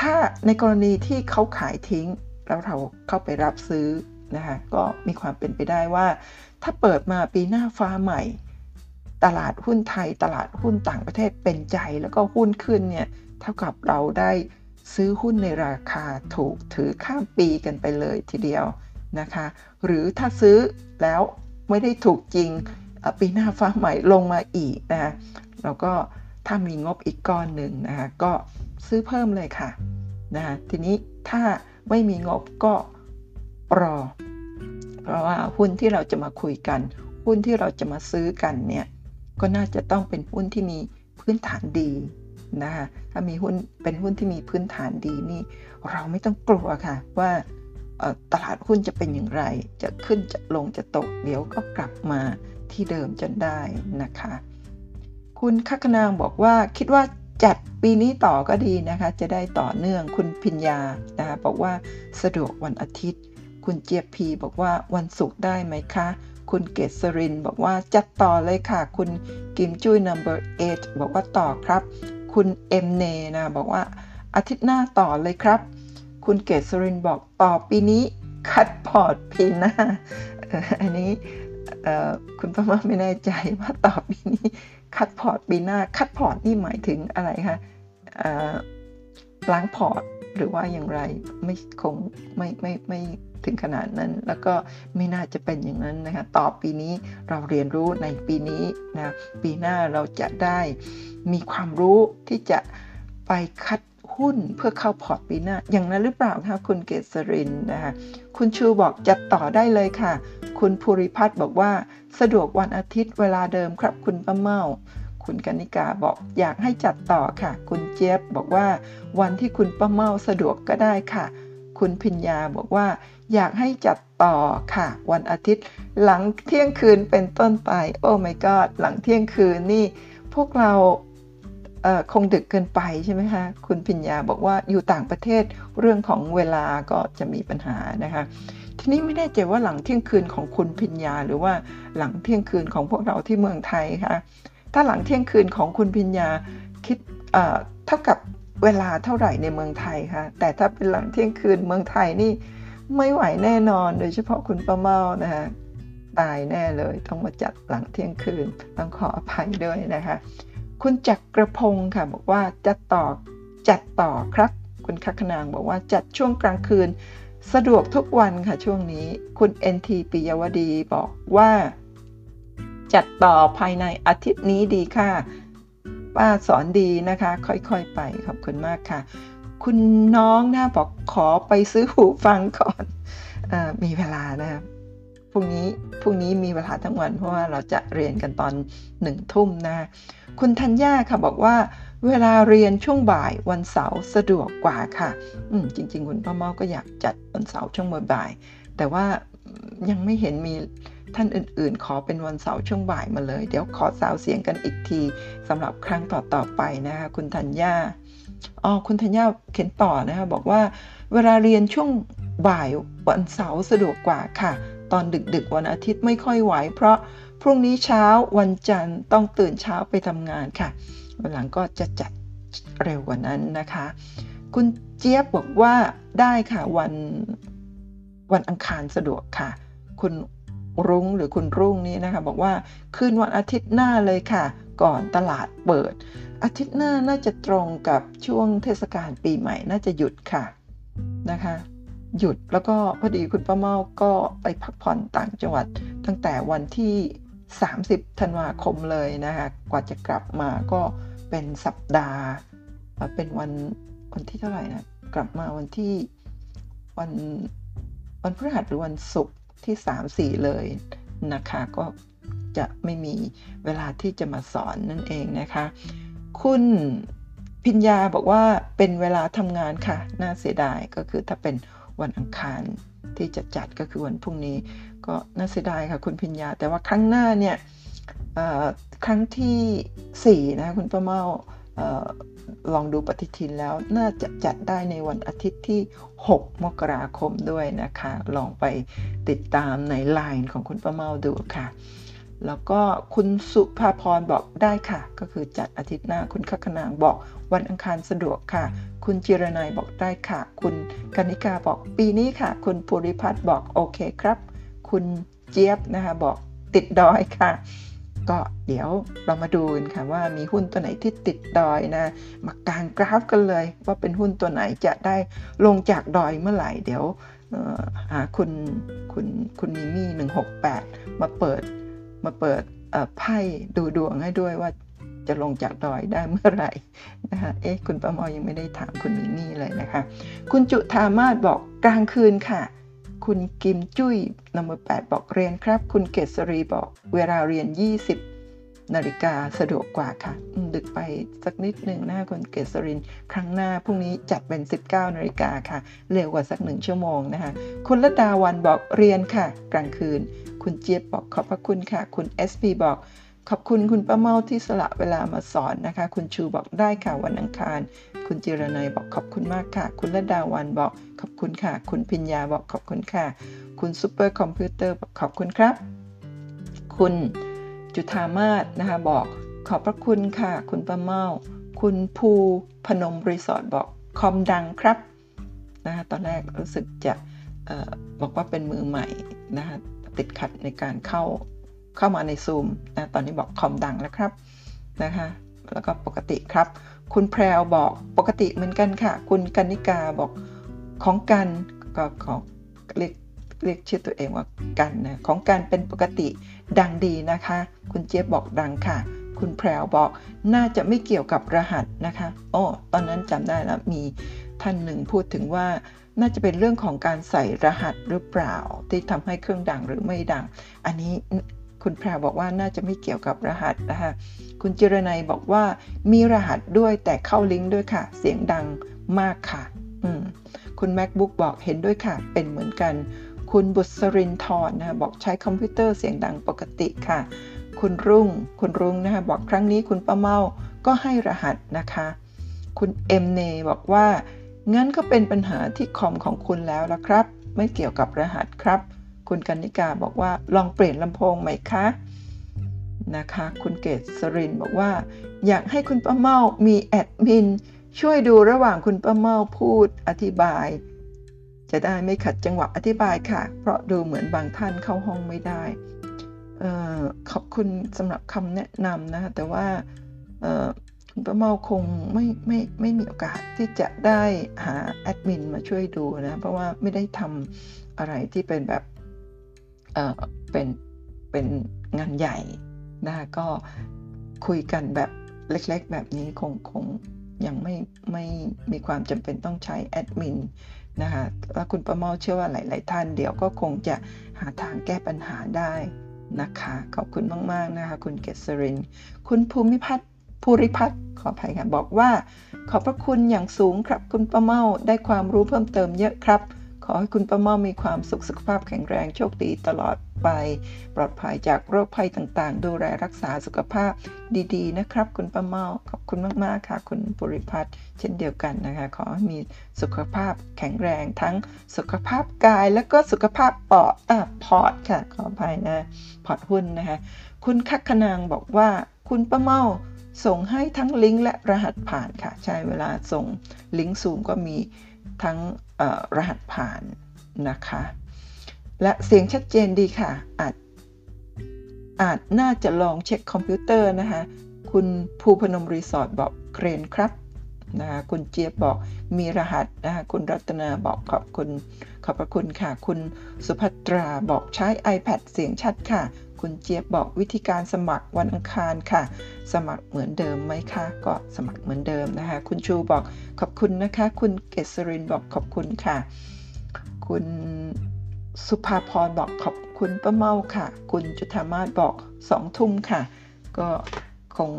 Speaker 1: ถ้าในกรณีที่เขาขายทิ้ง แล้วเราเข้าไปรับซื้อนะคะก็มีความเป็นไปได้ว่า ถ้าเปิดมาปีหน้าฟ้าใหม่ ตลาดหุ้นไทยตลาดหุ้นต่างประเทศเป็นใจ แล้วก็หุ้นขึ้นเนี่ยเท่ากับเราได้ซื้อหุ้นในราคาถูกถือข้ามปีกันไปเลยทีเดียวนะคะ หรือถ้าซื้อแล้วไม่ได้ถูกจริงปีหน้าฟ้าใหม่ลงมาอีกนะเราก็ถ้ามีงบอีกก้อนหนึ่งนะคะก็ซื้อเพิ่มเลยค่ะนะคะทีนี้ถ้าไม่มีงบก็รอ เพราะว่าหุ้นที่เราจะมาคุยกัน หุ้นที่เราจะมาซื้อกันเนี่ย ก็น่าจะต้องเป็นหุ้นที่มีพื้นฐานดีนะคะถ้ามีหุ้นเป็นหุ้นที่มีพื้นฐานดีนี่ เราไม่ต้องกลัวค่ะว่าตลาดหุ้นจะเป็นอย่างไร จะขึ้นจะลงจะตก เดี๋ยวก็กลับมาที่เดิมจนได้นะคะ คุณคักนางบอกว่าคิดว่าจัดปีนี้ต่อก็ดีนะคะ จะได้ต่อเนื่องคุณพิญญานะคะบอกว่าสะดวกวันอาทิตย์ คุณเจียพีบอกว่าวันศุกร์ได้ไหมคะ คุณเกษรินบอกว่าจัดต่อเลยค่ะ คุณกิมจุ้ย number 8 บอกว่าต่อครับ คุณเอ็มเนนะ บอกว่าอาทิตย์หน้าต่อเลยครับ คุณเกษรินบอกต่อปีนี้ cut port ปีหน้าอันนี้คุณป้าเมาไม่แน่ใจว่าต่อปีนี้ cut port ปีหน้า cut port นี่หมายถึงอะไรคะล้าง port หรือว่าอย่างไรไม่คงไม่ไม่ไม่ถึงขนาดนั้น แล้วก็ไม่น่าจะเป็นอย่างนั้นนะคะต่อปีนี้เราเรียนรู้ในปีนี้นะปีหน้าเราจะได้มีความรู้ที่จะไปคัดหุ้นเพื่อเข้าพอร์ตปีหน้า อย่างนั้นหรือเปล่าคะคุณเกษรินนะคะคุณชูบอกจัดต่อได้เลยค่ะ คุณภูริพัฒน์บอกว่าสะดวกวันอาทิตย์เวลาเดิมครับคุณป้าเมาคุณกนิกาบอกอยากให้จัดต่อค่ะ คุณเจี๊ยบบอกว่าวันที่คุณป้าเมาสะดวกก็ได้ค่ะ คุณพิญญาบอกว่า อยากให้จัดต่อค่ะ วันอาทิตย์ หลังเที่ยงคืนเป็นต้นไป โอ้ my god หลังเที่ยงคืนนี่ พวกเราคงดึกเกินไปใช่ไหมคะคุณพิญญาบอกว่าอยู่ต่างประเทศเรื่องของเวลาก็จะมีปัญหานะคะทีนี้ไม่แน่ใจว่าหลังเที่ยงคืนของคุณพิญญา หรือว่าหลังเที่ยงคืนของพวกเราที่เมืองไทยคะถ้าหลังเที่ยงคืนของคุณพิญญาคิดเท่ากับ เวลาเท่าไหร่ในเมืองไทยคะแต่ถ้าเป็นหลังเที่ยงคืนเมืองไทยนี่ไม่ไหวแน่นอน โดยเฉพาะคุณป้าเมานะคะตายแน่เลยต้องมาจัดหลังเที่ยงคืน ต้องขออภัยด้วยนะคะ คุณจักกระพงค่ะบอกว่าจัดต่อจัดต่อครับ คุณคักนางบอกว่าจัดช่วงกลางคืน สะดวกทุกวันค่ะช่วงนี้ คุณ NT ปิยวดีบอกว่า จัดต่อภายในอาทิตย์นี้ดีค่ะ ป้าสอนดีนะคะ ค่อยๆไปขอบคุณมากค่ะ คุณน้องนะบอกขอไปซื้อหูฟังก่อนอมีเวลานะครับพรุ่งนี้พรุ่งนี้มีเวลาทั้งวันเพราะว่าเราจะเรียนกันตอนหนึ่งทุ่มนะคุณธัญญาค่ะบอกว่าเวลาเรียนช่วงบ่ายวันเสาร์สะดวกกว่าค่ะ อืมจริง ๆ คุณพ่อเมาก็อยากจัดวันเสาร์ช่วงบ่าย แต่ว่ายังไม่เห็นมี ท่านอื่นๆ ขอเป็นวันเสาร์ช่วงบ่ายมาเลย เดี๋ยวขอสาวเสียงกันอีกทีสำหรับครั้งต่อๆไปนะคะคุณธัญญาอ๋อคุณธัญญาเขียนต่อนะคะบอกว่าเวลาเรียนช่วงบ่ายวันเสาร์สะดวกกว่าค่ะ ตอนดึกๆวันอาทิตย์ไม่ค่อยไหวเพราะพรุ่งนี้เช้าวันจันทร์ต้องตื่นเช้าไปทำงานค่ะ วันหลังก็จะจัดเร็วกว่านั้นนะคะ คุณเจี๊ยบบอกว่าได้ค่ะวันวันอังคารสะดวกค่ะ คุณ รุ้งหรือคุณรุ่งนี่นะคะ บอกว่าคืนวันอาทิตย์หน้าเลยค่ะ ก่อนตลาดเปิด อาทิตย์หน้าน่าจะตรงกับช่วงเทศกาลปีใหม่น่าจะหยุดค่ะนะคะ หยุดแล้วก็พอดีคุณป้าเมาก็ไปพักผ่อนต่างจังหวัด ตั้งแต่วันที่ 30 ธันวาคมเลยนะคะกว่าจะกลับมาก็เป็นสัปดาห์ เป็นวันวันที่เท่าไหร่นะกลับมาวันที่วันวันพฤหัสหรือวันศุกร์ ที่ 3 4 เลยนะคะ ก็จะไม่มีเวลาที่จะมาสอนนั่นเองนะคะ คุณพิญญาบอกว่าเป็นเวลาทำงานค่ะ น่าเสียดายก็คือถ้าเป็นวันอังคารที่จะจัดก็คือวันพรุ่งนี้ ก็น่าเสียดายค่ะคุณพิญญา แต่ว่าครั้งหน้าเนี่ยครั้งที่4นะคุณป้าเมาลองดูปฏิทินแล้วน่าจะจัดได้ในวันอาทิตย์ที่ 6 มกราคมด้วยนะคะ ลองไปติดตามในไลน์ของคุณป้าเมาดูค่ะ แล้วก็คุณสุภาพรบอกได้ค่ะ ก็คือจัดอาทิตย์หน้าคุณคัคนางบอกวันอังคารสะดวกค่ะ คุณจิรนัยบอกได้ค่ะ คุณกนิกาบอกปีนี้ค่ะ คุณภูริพัฒน์บอกโอเคครับ คุณเจี๊ยบนะคะบอกติดดอยค่ะ ก็เดี๋ยวเรามาดูกันค่ะว่ามีหุ้นตัวไหนที่ติดดอยนะ มากางกราฟกันเลย ว่าเป็นหุ้นตัวไหนจะได้ลงจากดอยเมื่อไหร่เดี๋ยวหาคุณคุณคุณมิมี่หนึ่งหกแปดมาเปิดมาเปิดไพ่ดูดวงให้ด้วยว่าจะลงจากดอยได้เมื่อไหร่นะคะเอ๊ะคุณประมอยังไม่ได้ถามคุณมิมี่เลยนะคะ คุณจุธามาศบอกกลางคืนค่ะ คุณกิมจุ้ยนัมเบอร์แบอกเรียนครับ คุณเกษรีบอกเวลาเรียน 20 นาฬิกาสะดวกกว่าค่ะ ดึกไปสักนิดหนึ่งนะคุณเกษริน ครั้งหน้าพรุ่งนี้จัดเป็น 19 นาฬิกาค่ะ เร็วกว่าสักหนึ่งชั่วโมงนะคะ คุณละดาวันบอกเรียนค่ะ กลางคืน คุณเจี๊ยบบอกขอบพระคุณค่ะ คุณ SP บอกขอบคุณคุณป้าเมาที่สละเวลามาสอนนะคะ คุณชูบอกได้ค่ะวันอังคาร คุณจิรนัยบอกขอบคุณมากค่ะ คุณละดาวันบอกขอบคุณค่ะ คุณพิญญาบอกขอบคุณค่ะ คุณซูเปอร์คอมพิวเตอร์บอกขอบคุณครับ คุณจุธามาศนะคะบอกขอบพระคุณค่ะ คุณป้าเมา คุณภูพนมรีสอร์ทบอกคอมดังครับนะคะตอนแรกรู้สึกจะออบอกว่าเป็นมือใหม่นะคะติดขัดในการเข้าเข้ามาในซูมนะตอนนี้บอกคอมดังแล้วครับนะคะแล้วก็ปกติครับ คุณแพรวบอกปกติเหมือนกันค่ะ คุณกันิกาบอกของกันก็ของเรียกเรียกชื่อตัวเองว่ากันนะของกันเป็นปกติดังดีนะคะ คุณเจี๊ยบบอกดังค่ะ คุณแพรวบอกน่าจะไม่เกี่ยวกับรหัสนะคะโอ้ตอนนั้นจำได้แล้วมีท่านหนึ่งพูดถึงว่าน่าจะเป็นเรื่องของการใส่รหัสหรือเปล่า ที่ทำให้เครื่องดังหรือไม่ดัง อันนี้ คุณแพรบอกว่าน่าจะไม่เกี่ยวกับรหัสนะคะคุณจิรนัยบอกว่ามีรหัสด้วยแต่เข้าลิงก์ด้วยค่ะ เสียงดังมากค่ะอืมคุณ macbook บอกเห็นด้วยค่ะ เป็นเหมือนกัน คุณบุษรินทร์นะบอกใช้คอมพิวเตอร์เสียงดังปกติค่ะ คุณรุ่ง คุณรุ่งนะคะบอกครั้งนี้คุณป้าเมาก็ให้รหัสนะคะ คุณเอ็มเนบอกว่างั้นก็เป็นปัญหาที่คอมของคุณแล้วละครับ ไม่เกี่ยวกับรหัสครับ คุณกันนิกาบอกว่าลองเปลี่ยนลำโพงไหมคะนะคะ คุณเกศสรินบอกว่า อยากให้คุณป้าเมามีแอดมินช่วยดูระหว่างคุณป้าเมาพูดอธิบาย จะได้ไม่ขัดจังหวะอธิบายค่ะ เพราะดูเหมือนบางท่านเข้าห้องไม่ได้ขอบคุณสำหรับคำแนะนำนะคะแต่ว่าคุณป้าเมาคงไม่ไม่ไม่มีโอกาสที่จะได้หาแอดมินมาช่วยดูนะ เพราะว่าไม่ได้ทำอะไรที่เป็นแบบ เออเป็นเป็นงานใหญ่นะก็คุยกันแบบเล็กๆ แบบนี้คงคงยังไม่ไม่มีความจำเป็นต้องใช้แอดมินนะคะแล้วคุณประเมาเชื่อว่าหลาย ๆ ท่านเดี๋ยวก็คงจะหาทางแก้ปัญหาได้นะคะ ขอบคุณมาก ๆ นะคะ คุณเกษริน คุณภูมิพัฒน์ภูริพัฒน์ขออภัยค่ะ บอกว่า ขอบพระคุณอย่างสูงครับ คุณประเมาได้ความรู้เพิ่มเติมเยอะครับ ขอให้คุณป้าเมามีความสุขสุขภาพแข็งแรงโชคดีตลอดไป ปลอดภัยจากโรคภัยต่างๆ ดูแลรักษาสุขภาพดีๆ นะครับ คุณป้าเมาขอบคุณมากๆค่ะ คุณปุริพัฒน์เช่นเดียวกันนะคะ ขอให้มีสุขภาพแข็งแรงทั้งสุขภาพกาย และก็สุขภาพปอดอะพอร์ค่ะขออภัยนะพอร์ตหุ้นนะคะ คุณคักขนางบอกว่าคุณป้าเมาส่งให้ทั้งลิงก์และรหัสผ่านค่ะ ใช่เวลาส่งลิงก์ซูมก็มี ทั้งรหัสผ่านนะคะ และเสียงชัดเจนดีค่ะ อาจอาจน่าจะลองเช็คคอมพิวเตอร์นะคะ คุณภูพนมรีสอร์ทบอกเกรนครับนะคะคุณเจี๊ยบบอกมีรหัสนะคะคุณรัตนาบอกขอบคุณ ขอบพระคุณค่ะ คุณสุภัตราบอกใช้ iPad เสียงชัดค่ะ คุณเจี๊ยบบอกวิธีการสมัครวันอังคารค่ะ สมัครเหมือนเดิมไหมคะ ก็สมัครเหมือนเดิมนะคะ คุณชูบอกขอบคุณนะคะ คุณเกษรินบอกขอบคุณค่ะ คุณสุภาพรบอกขอบคุณป้าเมาค่ะ คุณจุธามาศบอกสองทุ่มค่ะ ก็คง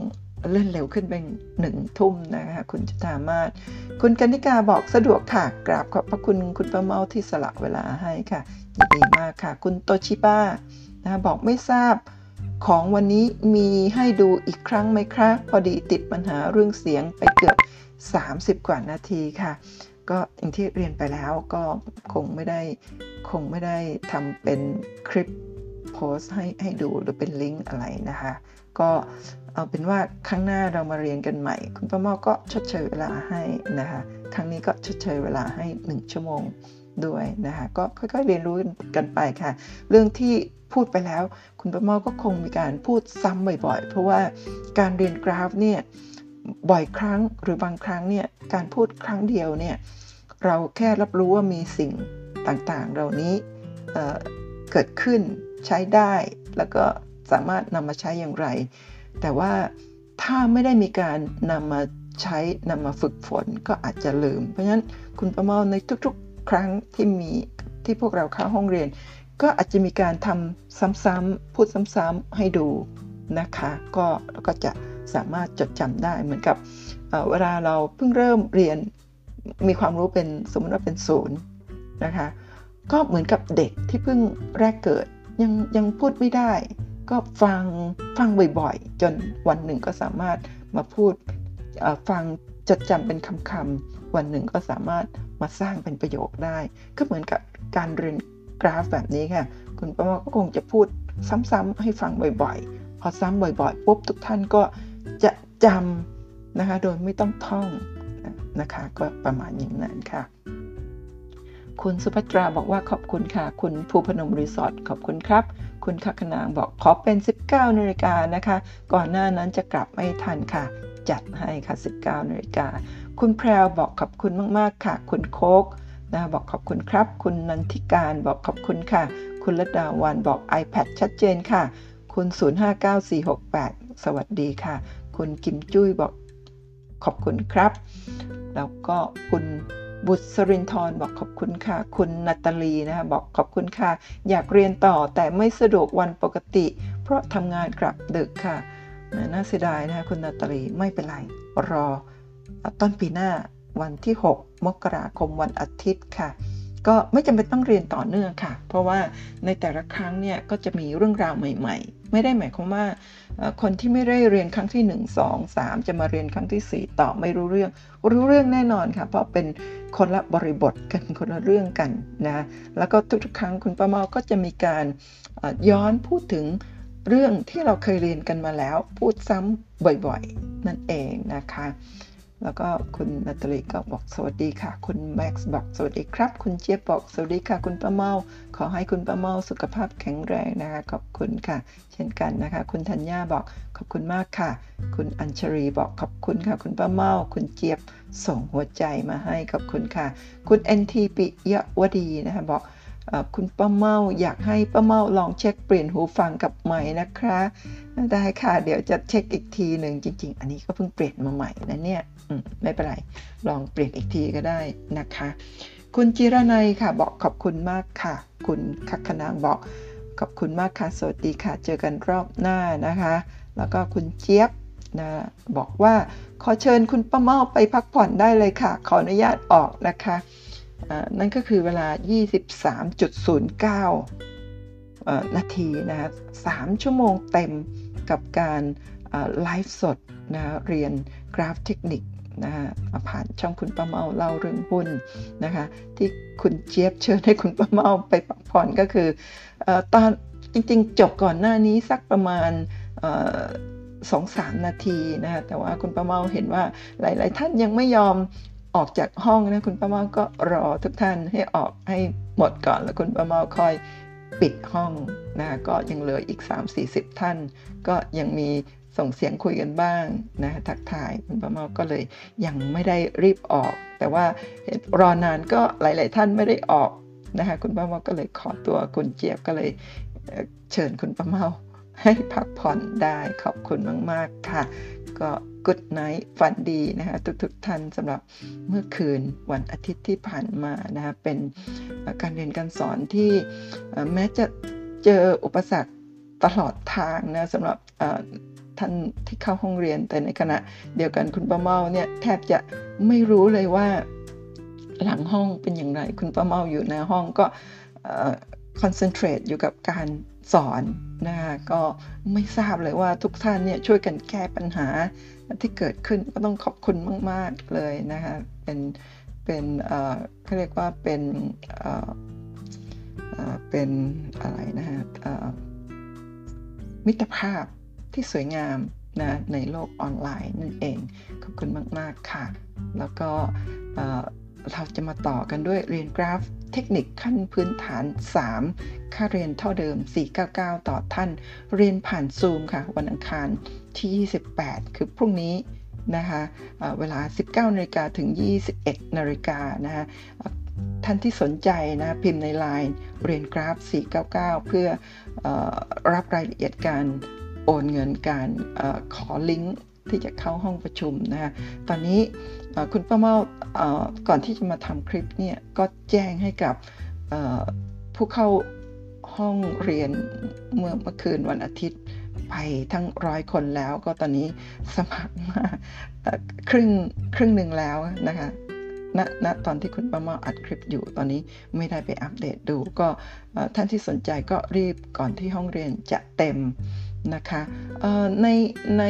Speaker 1: เลื่อนเร็วขึ้นเป็นหนึ่งทุ่มนะคะคุณจุธามาศคุณกนิกาบอกสะดวกค่ะ กราบขอบพระคุณคุณป้าเมาที่สละเวลาให้ค่ะยินดีมากค่ะ คุณโตชิบ้า นะบอกไม่ทราบของวันนี้มีให้ดูอีกครั้งไหมครับพอดีติดปัญหาเรื่องเสียงไปเกือบ 30 กว่านาทีค่ะ ก็อย่างที่เรียนไปแล้วก็คงไม่ได้คงไม่ได้ทำเป็นคลิปโพสให้ให้ดูหรือเป็นลิงก์อะไรนะคะ ก็เอาเป็นว่าครั้งหน้าเรามาเรียนกันใหม่ คุณป้าเมาก็ชดเชยเวลาให้นะคะ ครั้งนี้ก็ชดเชยเวลาให้ 1 ชั่วโมง ด้วยนะคะก็ค่อยๆเรียนรู้กันไปค่ะ เรื่องที่พูดไปแล้ว คุณป้ามาก็คงมีการพูดซ้ำบ่อยๆ เพราะว่าการเรียนกราฟเนี่ยบ่อยครั้งหรือบางครั้งเนี่ยการพูดครั้งเดียวเนี่ยเราแค่รับรู้ว่ามีสิ่งต่างๆ เหล่านี้เเกิดขึ้นใช้ได้ แล้วก็สามารถนำมาใช้อย่างไร แต่ว่าถ้าไม่ได้มีการนำมาใช้นำมาฝึกฝนก็อาจจะลืม เพราะฉะนั้นคุณประเมาในทุกๆ ครั้งที่มีที่พวกเราเข้าห้องเรียน ก็อาจจะมีการทำซ้ำๆพูดซ้ำๆให้ดูนะคะก็ก็จะสามารถจดจำได้เหมือนกับเวลาเราเพิ่งเริ่มเรียนมีความรู้เป็นสมมติว่าเป็นศูนย์นะคะก็เหมือนกับเด็กที่เพิ่งแรกเกิดยังยังพูดไม่ได้ ก็ฟังฟังบ่อยๆ จนวันหนึ่งก็สามารถมาพูดฟังจดจำเป็นคำๆวันหนึ่งก็สามารถ มาสร้างเป็นประโยคได้ ก็เหมือนกับการเรียนกราฟแบบนี้ค่ะ คุณป้าก็คงจะพูดซ้ำๆให้ฟังบ่อยๆ พอซ้ำบ่อยๆปุ๊บทุกท่านก็จะจำนะคะ โดยไม่ต้องท่องนะคะ ก็ประมาณอย่างนั้นค่ะ คุณสุภัตราบอกว่าขอบคุณค่ะ คุณภูพนมรีสอร์ทขอบคุณครับ คุณคักนางบอกขอเป็น 19นาฬิกานะคะ ก่อนหน้านั้นจะกลับไม่ทันค่ะ จัดให้ค่ะ 19นาฬิกา คุณแพรวบอกขอบคุณมาก ๆ ค่ะ คุณโคกนะบอกขอบคุณครับ คุณนันทิการบอกขอบคุณค่ะ คุณระดาวันบอก iPad ชัดเจนค่ะ คุณ 059468 สวัสดีค่ะ คุณกิมจุ้ยบอกขอบคุณครับ แล้วก็คุณบุตรสรินทร์บอกขอบคุณค่ะ คุณนัตลีนะคะบอกขอบคุณค่ะ อยากเรียนต่อแต่ไม่สะดวกวันปกติ เพราะทำงานกลับดึกค่ะน่าเสียดายนะคะคุณนัตลีไม่เป็นไรรอ ต้นปีหน้าวันที่ 6 มกราคมวันอาทิตย์ค่ะ ก็ไม่จำเป็นต้องเรียนต่อเนื่องค่ะ เพราะว่าในแต่ละครั้งเนี่ยก็จะมีเรื่องราวใหม่ ๆ ไม่ได้หมายความว่าคนที่ไม่ได้เรียนครั้งที่ 1 2 3 จะมาเรียนครั้งที่ 4 ต่อไม่รู้เรื่อง รู้เรื่องแน่นอนค่ะ เพราะเป็นคนละบริบทกันคนละเรื่องกันนะแล้วก็ทุกๆ ครั้งคุณป้าเมาก็จะมีการย้อนพูดถึงเรื่องที่เราเคยเรียนกันมาแล้ว พูดซ้ำบ่อยๆ นั่นเองนะคะ แล้วก็คุณนัตลิก็บอกสวัสดีค่ะ คุณแม็กซ์บอกสวัสดีครับ คุณเจี๊ยบบอกสวัสดีค่ะ คุณป้าเมา ขอให้คุณป้าเมาสุขภาพแข็งแรงนะคะ ขอบคุณค่ะ เช่นกันนะคะ คุณธัญญาบอกขอบคุณมากค่ะ คุณอัญชรีบอกขอบคุณค่ะ คุณป้าเมา คุณเจี๊ยบส่งหัวใจมาให้ขอบคุณค่ะ คุณเอ็นทีปิยวดีนะคะบอกคุณป้าเมาอยากให้ป้าเมาลองเช็คเปลี่ยนหูฟังกับใหม่นะคะ ได้ค่ะ เดี๋ยวจะเช็คอีกทีหนึ่งจริง ๆ อันนี้ก็เพิ่งเปลี่ยนมาใหม่นะเนี่ย ไม่เป็นไร ลองเปลี่ยนอีกทีก็ได้นะคะ คุณจิรนัยค่ะบอกขอบคุณมากค่ะ คุณคักขนางบอกขอบคุณมากค่ะสวัสดีค่ะ เจอกันรอบหน้านะคะ แล้วก็คุณเจี๊ยบนะบอกว่าขอเชิญคุณป้าเมาไปพักผ่อนได้เลยค่ะ ขออนุญาตออกนะคะนั่นก็คือเวลา 23.09 นาทีนะ3ชั่วโมงเต็มกับการไลฟ์สดนะเรียนกราฟเทคนิค นะฮะผ่านช่องคุณป้าเมาเล่าเรื่องหุ้นนะคะ ที่คุณเจี๊ยบเชิญให้คุณป้าเมาไปพักผ่อนก็คืออตอนจริงๆ จบก่อนหน้านี้สักประมาณสองสามนาทีนะคะแต่ว่าคุณป้าเมาเห็นว่าหลาย ๆ ท่านยังไม่ยอมออกจากห้องนะคุณป้าเมาก็รอทุกท่านให้ออกให้หมดก่อนแล้วคุณป้าเมาคอยปิดห้องนะก็ยังเหลืออีก 3-40 ท่าน ก็ยังมี ส่งเสียงคุยกันบ้างนะทักทายคุณป้าเมาก็เลยยังไม่ได้รีบออก แต่ว่ารอนานก็หลาย ๆ ท่านไม่ได้ออกนะคะคุณป้าเมาก็เลยขอตัวคุณเจี๊ยบก็เลยเชิญคุณป้าเมาให้พักผ่อนได้ขอบคุณมาก ๆ ค่ะ ก็กุดไนท์ฝันดีนะคะทุกๆท่านสำหรับเมื่อคืนวันอาทิตย์ที่ผ่านมานะคะเป็นการเรียนการสอนที่แม้จะเจออุปสรรคตลอดทางนะสำหรับ ท่านที่เข้าห้องเรียน แต่ในขณะเดียวกันคุณป้าเมาเนี่ยแทบจะไม่รู้เลยว่าหลังห้องเป็นอย่างไร คุณป้าเมาอยู่ในห้องก็คอนเซนเทรตอยู่กับการสอนนะคะก็ไม่ทราบเลยว่าทุกท่านเนี่ยช่วยกันแก้ปัญหาที่เกิดขึ้นก็ต้องขอบคุณมาก ๆ เลยนะคะเป็นเป็นเขาเรียกว่าเป็นเป็นอะไรนะฮะมิตรภาพ ที่สวยงามนะในโลกออนไลน์นั่นเอง ขอบคุณมาก ๆ ค่ะ แล้วก็เราจะมาต่อกันด้วยเรียนกราฟเทคนิคขั้นพื้นฐาน 3 ค่าเรียนเท่าเดิม 499 ต่อท่าน เรียนผ่านซูมค่ะ วันอังคารที่ 28 คือพรุ่งนี้นะคะเวลา 19นาฬิกาถึง 21นาฬิกานะคะท่านที่สนใจนะพิมพ์ใน Line เรียนกราฟ 499 เพื่ออรับรายละเอียดการ โอนเงินการอขอลิงก์ที่จะเข้าห้องประชุมนะคะตอนนี้คุณป้าเมาก่อนที่จะมาทำคลิปเนี่ยก็แจ้งให้กับผู้เข้าห้องเรียนเมื่อเมื่อคืนวันอาทิตย์ไปทั้งร้อยคนแล้วก็ตอนนี้สมัครมาครึ่งครึ่งหนึ่งแล้วนะคะณณตอนที่คุณป้าเมาอัดคลิปอยู่ตอนนี้ไม่ได้ไปอัปเดตดู ก็ท่านที่สนใจก็รีบก่อนที่ห้องเรียนจะเต็ม นะคะในใน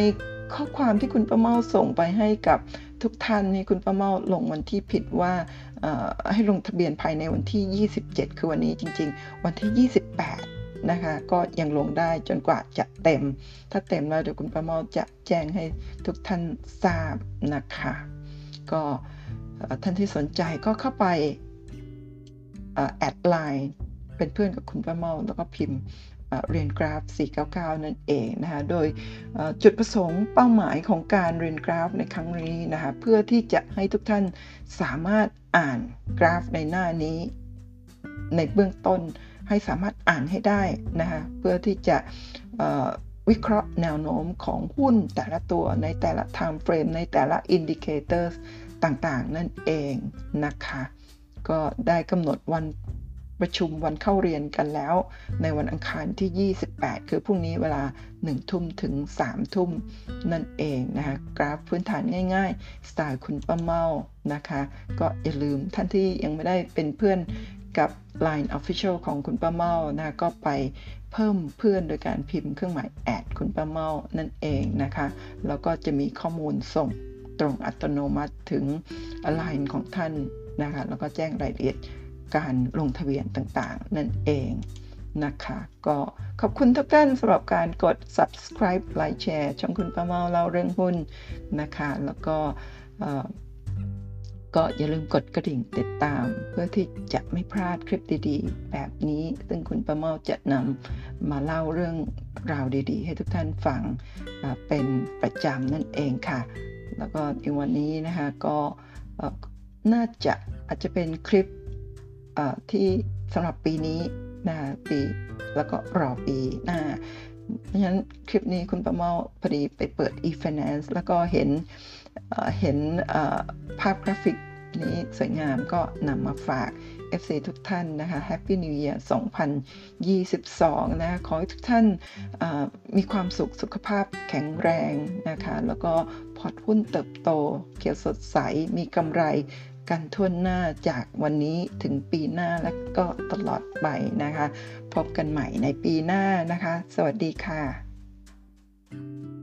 Speaker 1: ข้อความที่คุณประเมาส่งไปให้กับทุกท่านนี่คุณประเมาลงวันที่ผิดว่าให้ลงทะเบียนภายในวันที่ 27 คือวันนี้จริง ๆ วันที่ 28 นะคะ ก็ยังลงได้จนกว่าจะเต็ม ถ้าเต็มแล้วเดี๋ยวคุณประเมาจะแจ้งให้ทุกท่านทราบนะคะ ก็ท่านที่สนใจก็เข้าไปแอดไลน์เป็นเพื่อนกับคุณประเมาแล้วก็พิมพ์ เอ่อเรียนกราฟ 499 นั่นเองนะคะ โดยเอ่อจุดประสงค์เป้าหมายของการเรียนกราฟในครั้งนี้นะคะ เพื่อที่จะให้ทุกท่านสามารถอ่านกราฟในหน้านี้ ในเบื้องต้นให้สามารถอ่านให้ได้นะคะ เพื่อที่จะเอ่อวิเคราะห์แนวโน้มของหุ้นแต่ละตัวในแต่ละ time frame ในแต่ละ indicators ต่างๆ นั่นเองนะคะ ก็ได้กำหนดวัน ประชุมวันเข้าเรียนกันแล้ว ในวันอังคารที่ 28 คือพรุ่งนี้เวลา 1 ทุ่มถึง 3 ทุ่มนั่นเองนะคะกราฟพื้นฐานง่ายๆ สไตล์คุณป้าเมานะคะ ก็อย่าลืมท่านที่ยังไม่ได้เป็นเพื่อนกับ Line Official ของคุณป้าเมานะก็ไปเพิ่มเพื่อนโดยการพิมพ์เครื่องหมายแอดคุณป้าเมานั่นเองนะคะ แล้วก็จะมีข้อมูลส่งตรงอัตโนมัติถึง Line ของท่านนะคะ แล้วก็แจ้งรายละเอียด การลงทะเบียนต่างๆ นั่นเองนะคะ ก็ขอบคุณทุกท่านสำหรับการกด subscribe ไลค์แชร์ช่องคุณป้าเมาเล่าเรื่องหุ้นนะคะ แล้วก็ก็อย่าลืมกดกระดิ่งติดตาม เพื่อที่จะไม่พลาดคลิปดีๆ แบบนี้ ซึ่งคุณป้าเมาจะนำมาเล่าเรื่องราวดีๆ ให้ทุกท่านฟังเป็นประจำนั่นเองค่ะ แล้วก็ในวันนี้นะคะก็น่าจะอาจจะเป็นคลิป ที่สำหรับปีนี้นะปีแล้วก็รอปีหน้าเพราะฉะนั้นคลิปนี้คุณประเมาพอดีไปเปิด e-finance แล้วก็เห็นเห็นภาพกราฟิกนี้สวยงามก็นำมาฝาก FC ทุกท่านนะคะ Happy New Year 2022 นะขอให้ทุกท่านมีความสุขสุขภาพแข็งแรงนะคะ แล้วก็พอร์ตหุ้นเติบโต เขียวสดใส มีกำไร กันทั่วหน้าจากวันนี้ถึงปีหน้าและก็ตลอดไปนะคะ พบกันใหม่ในปีหน้านะคะ สวัสดีค่ะ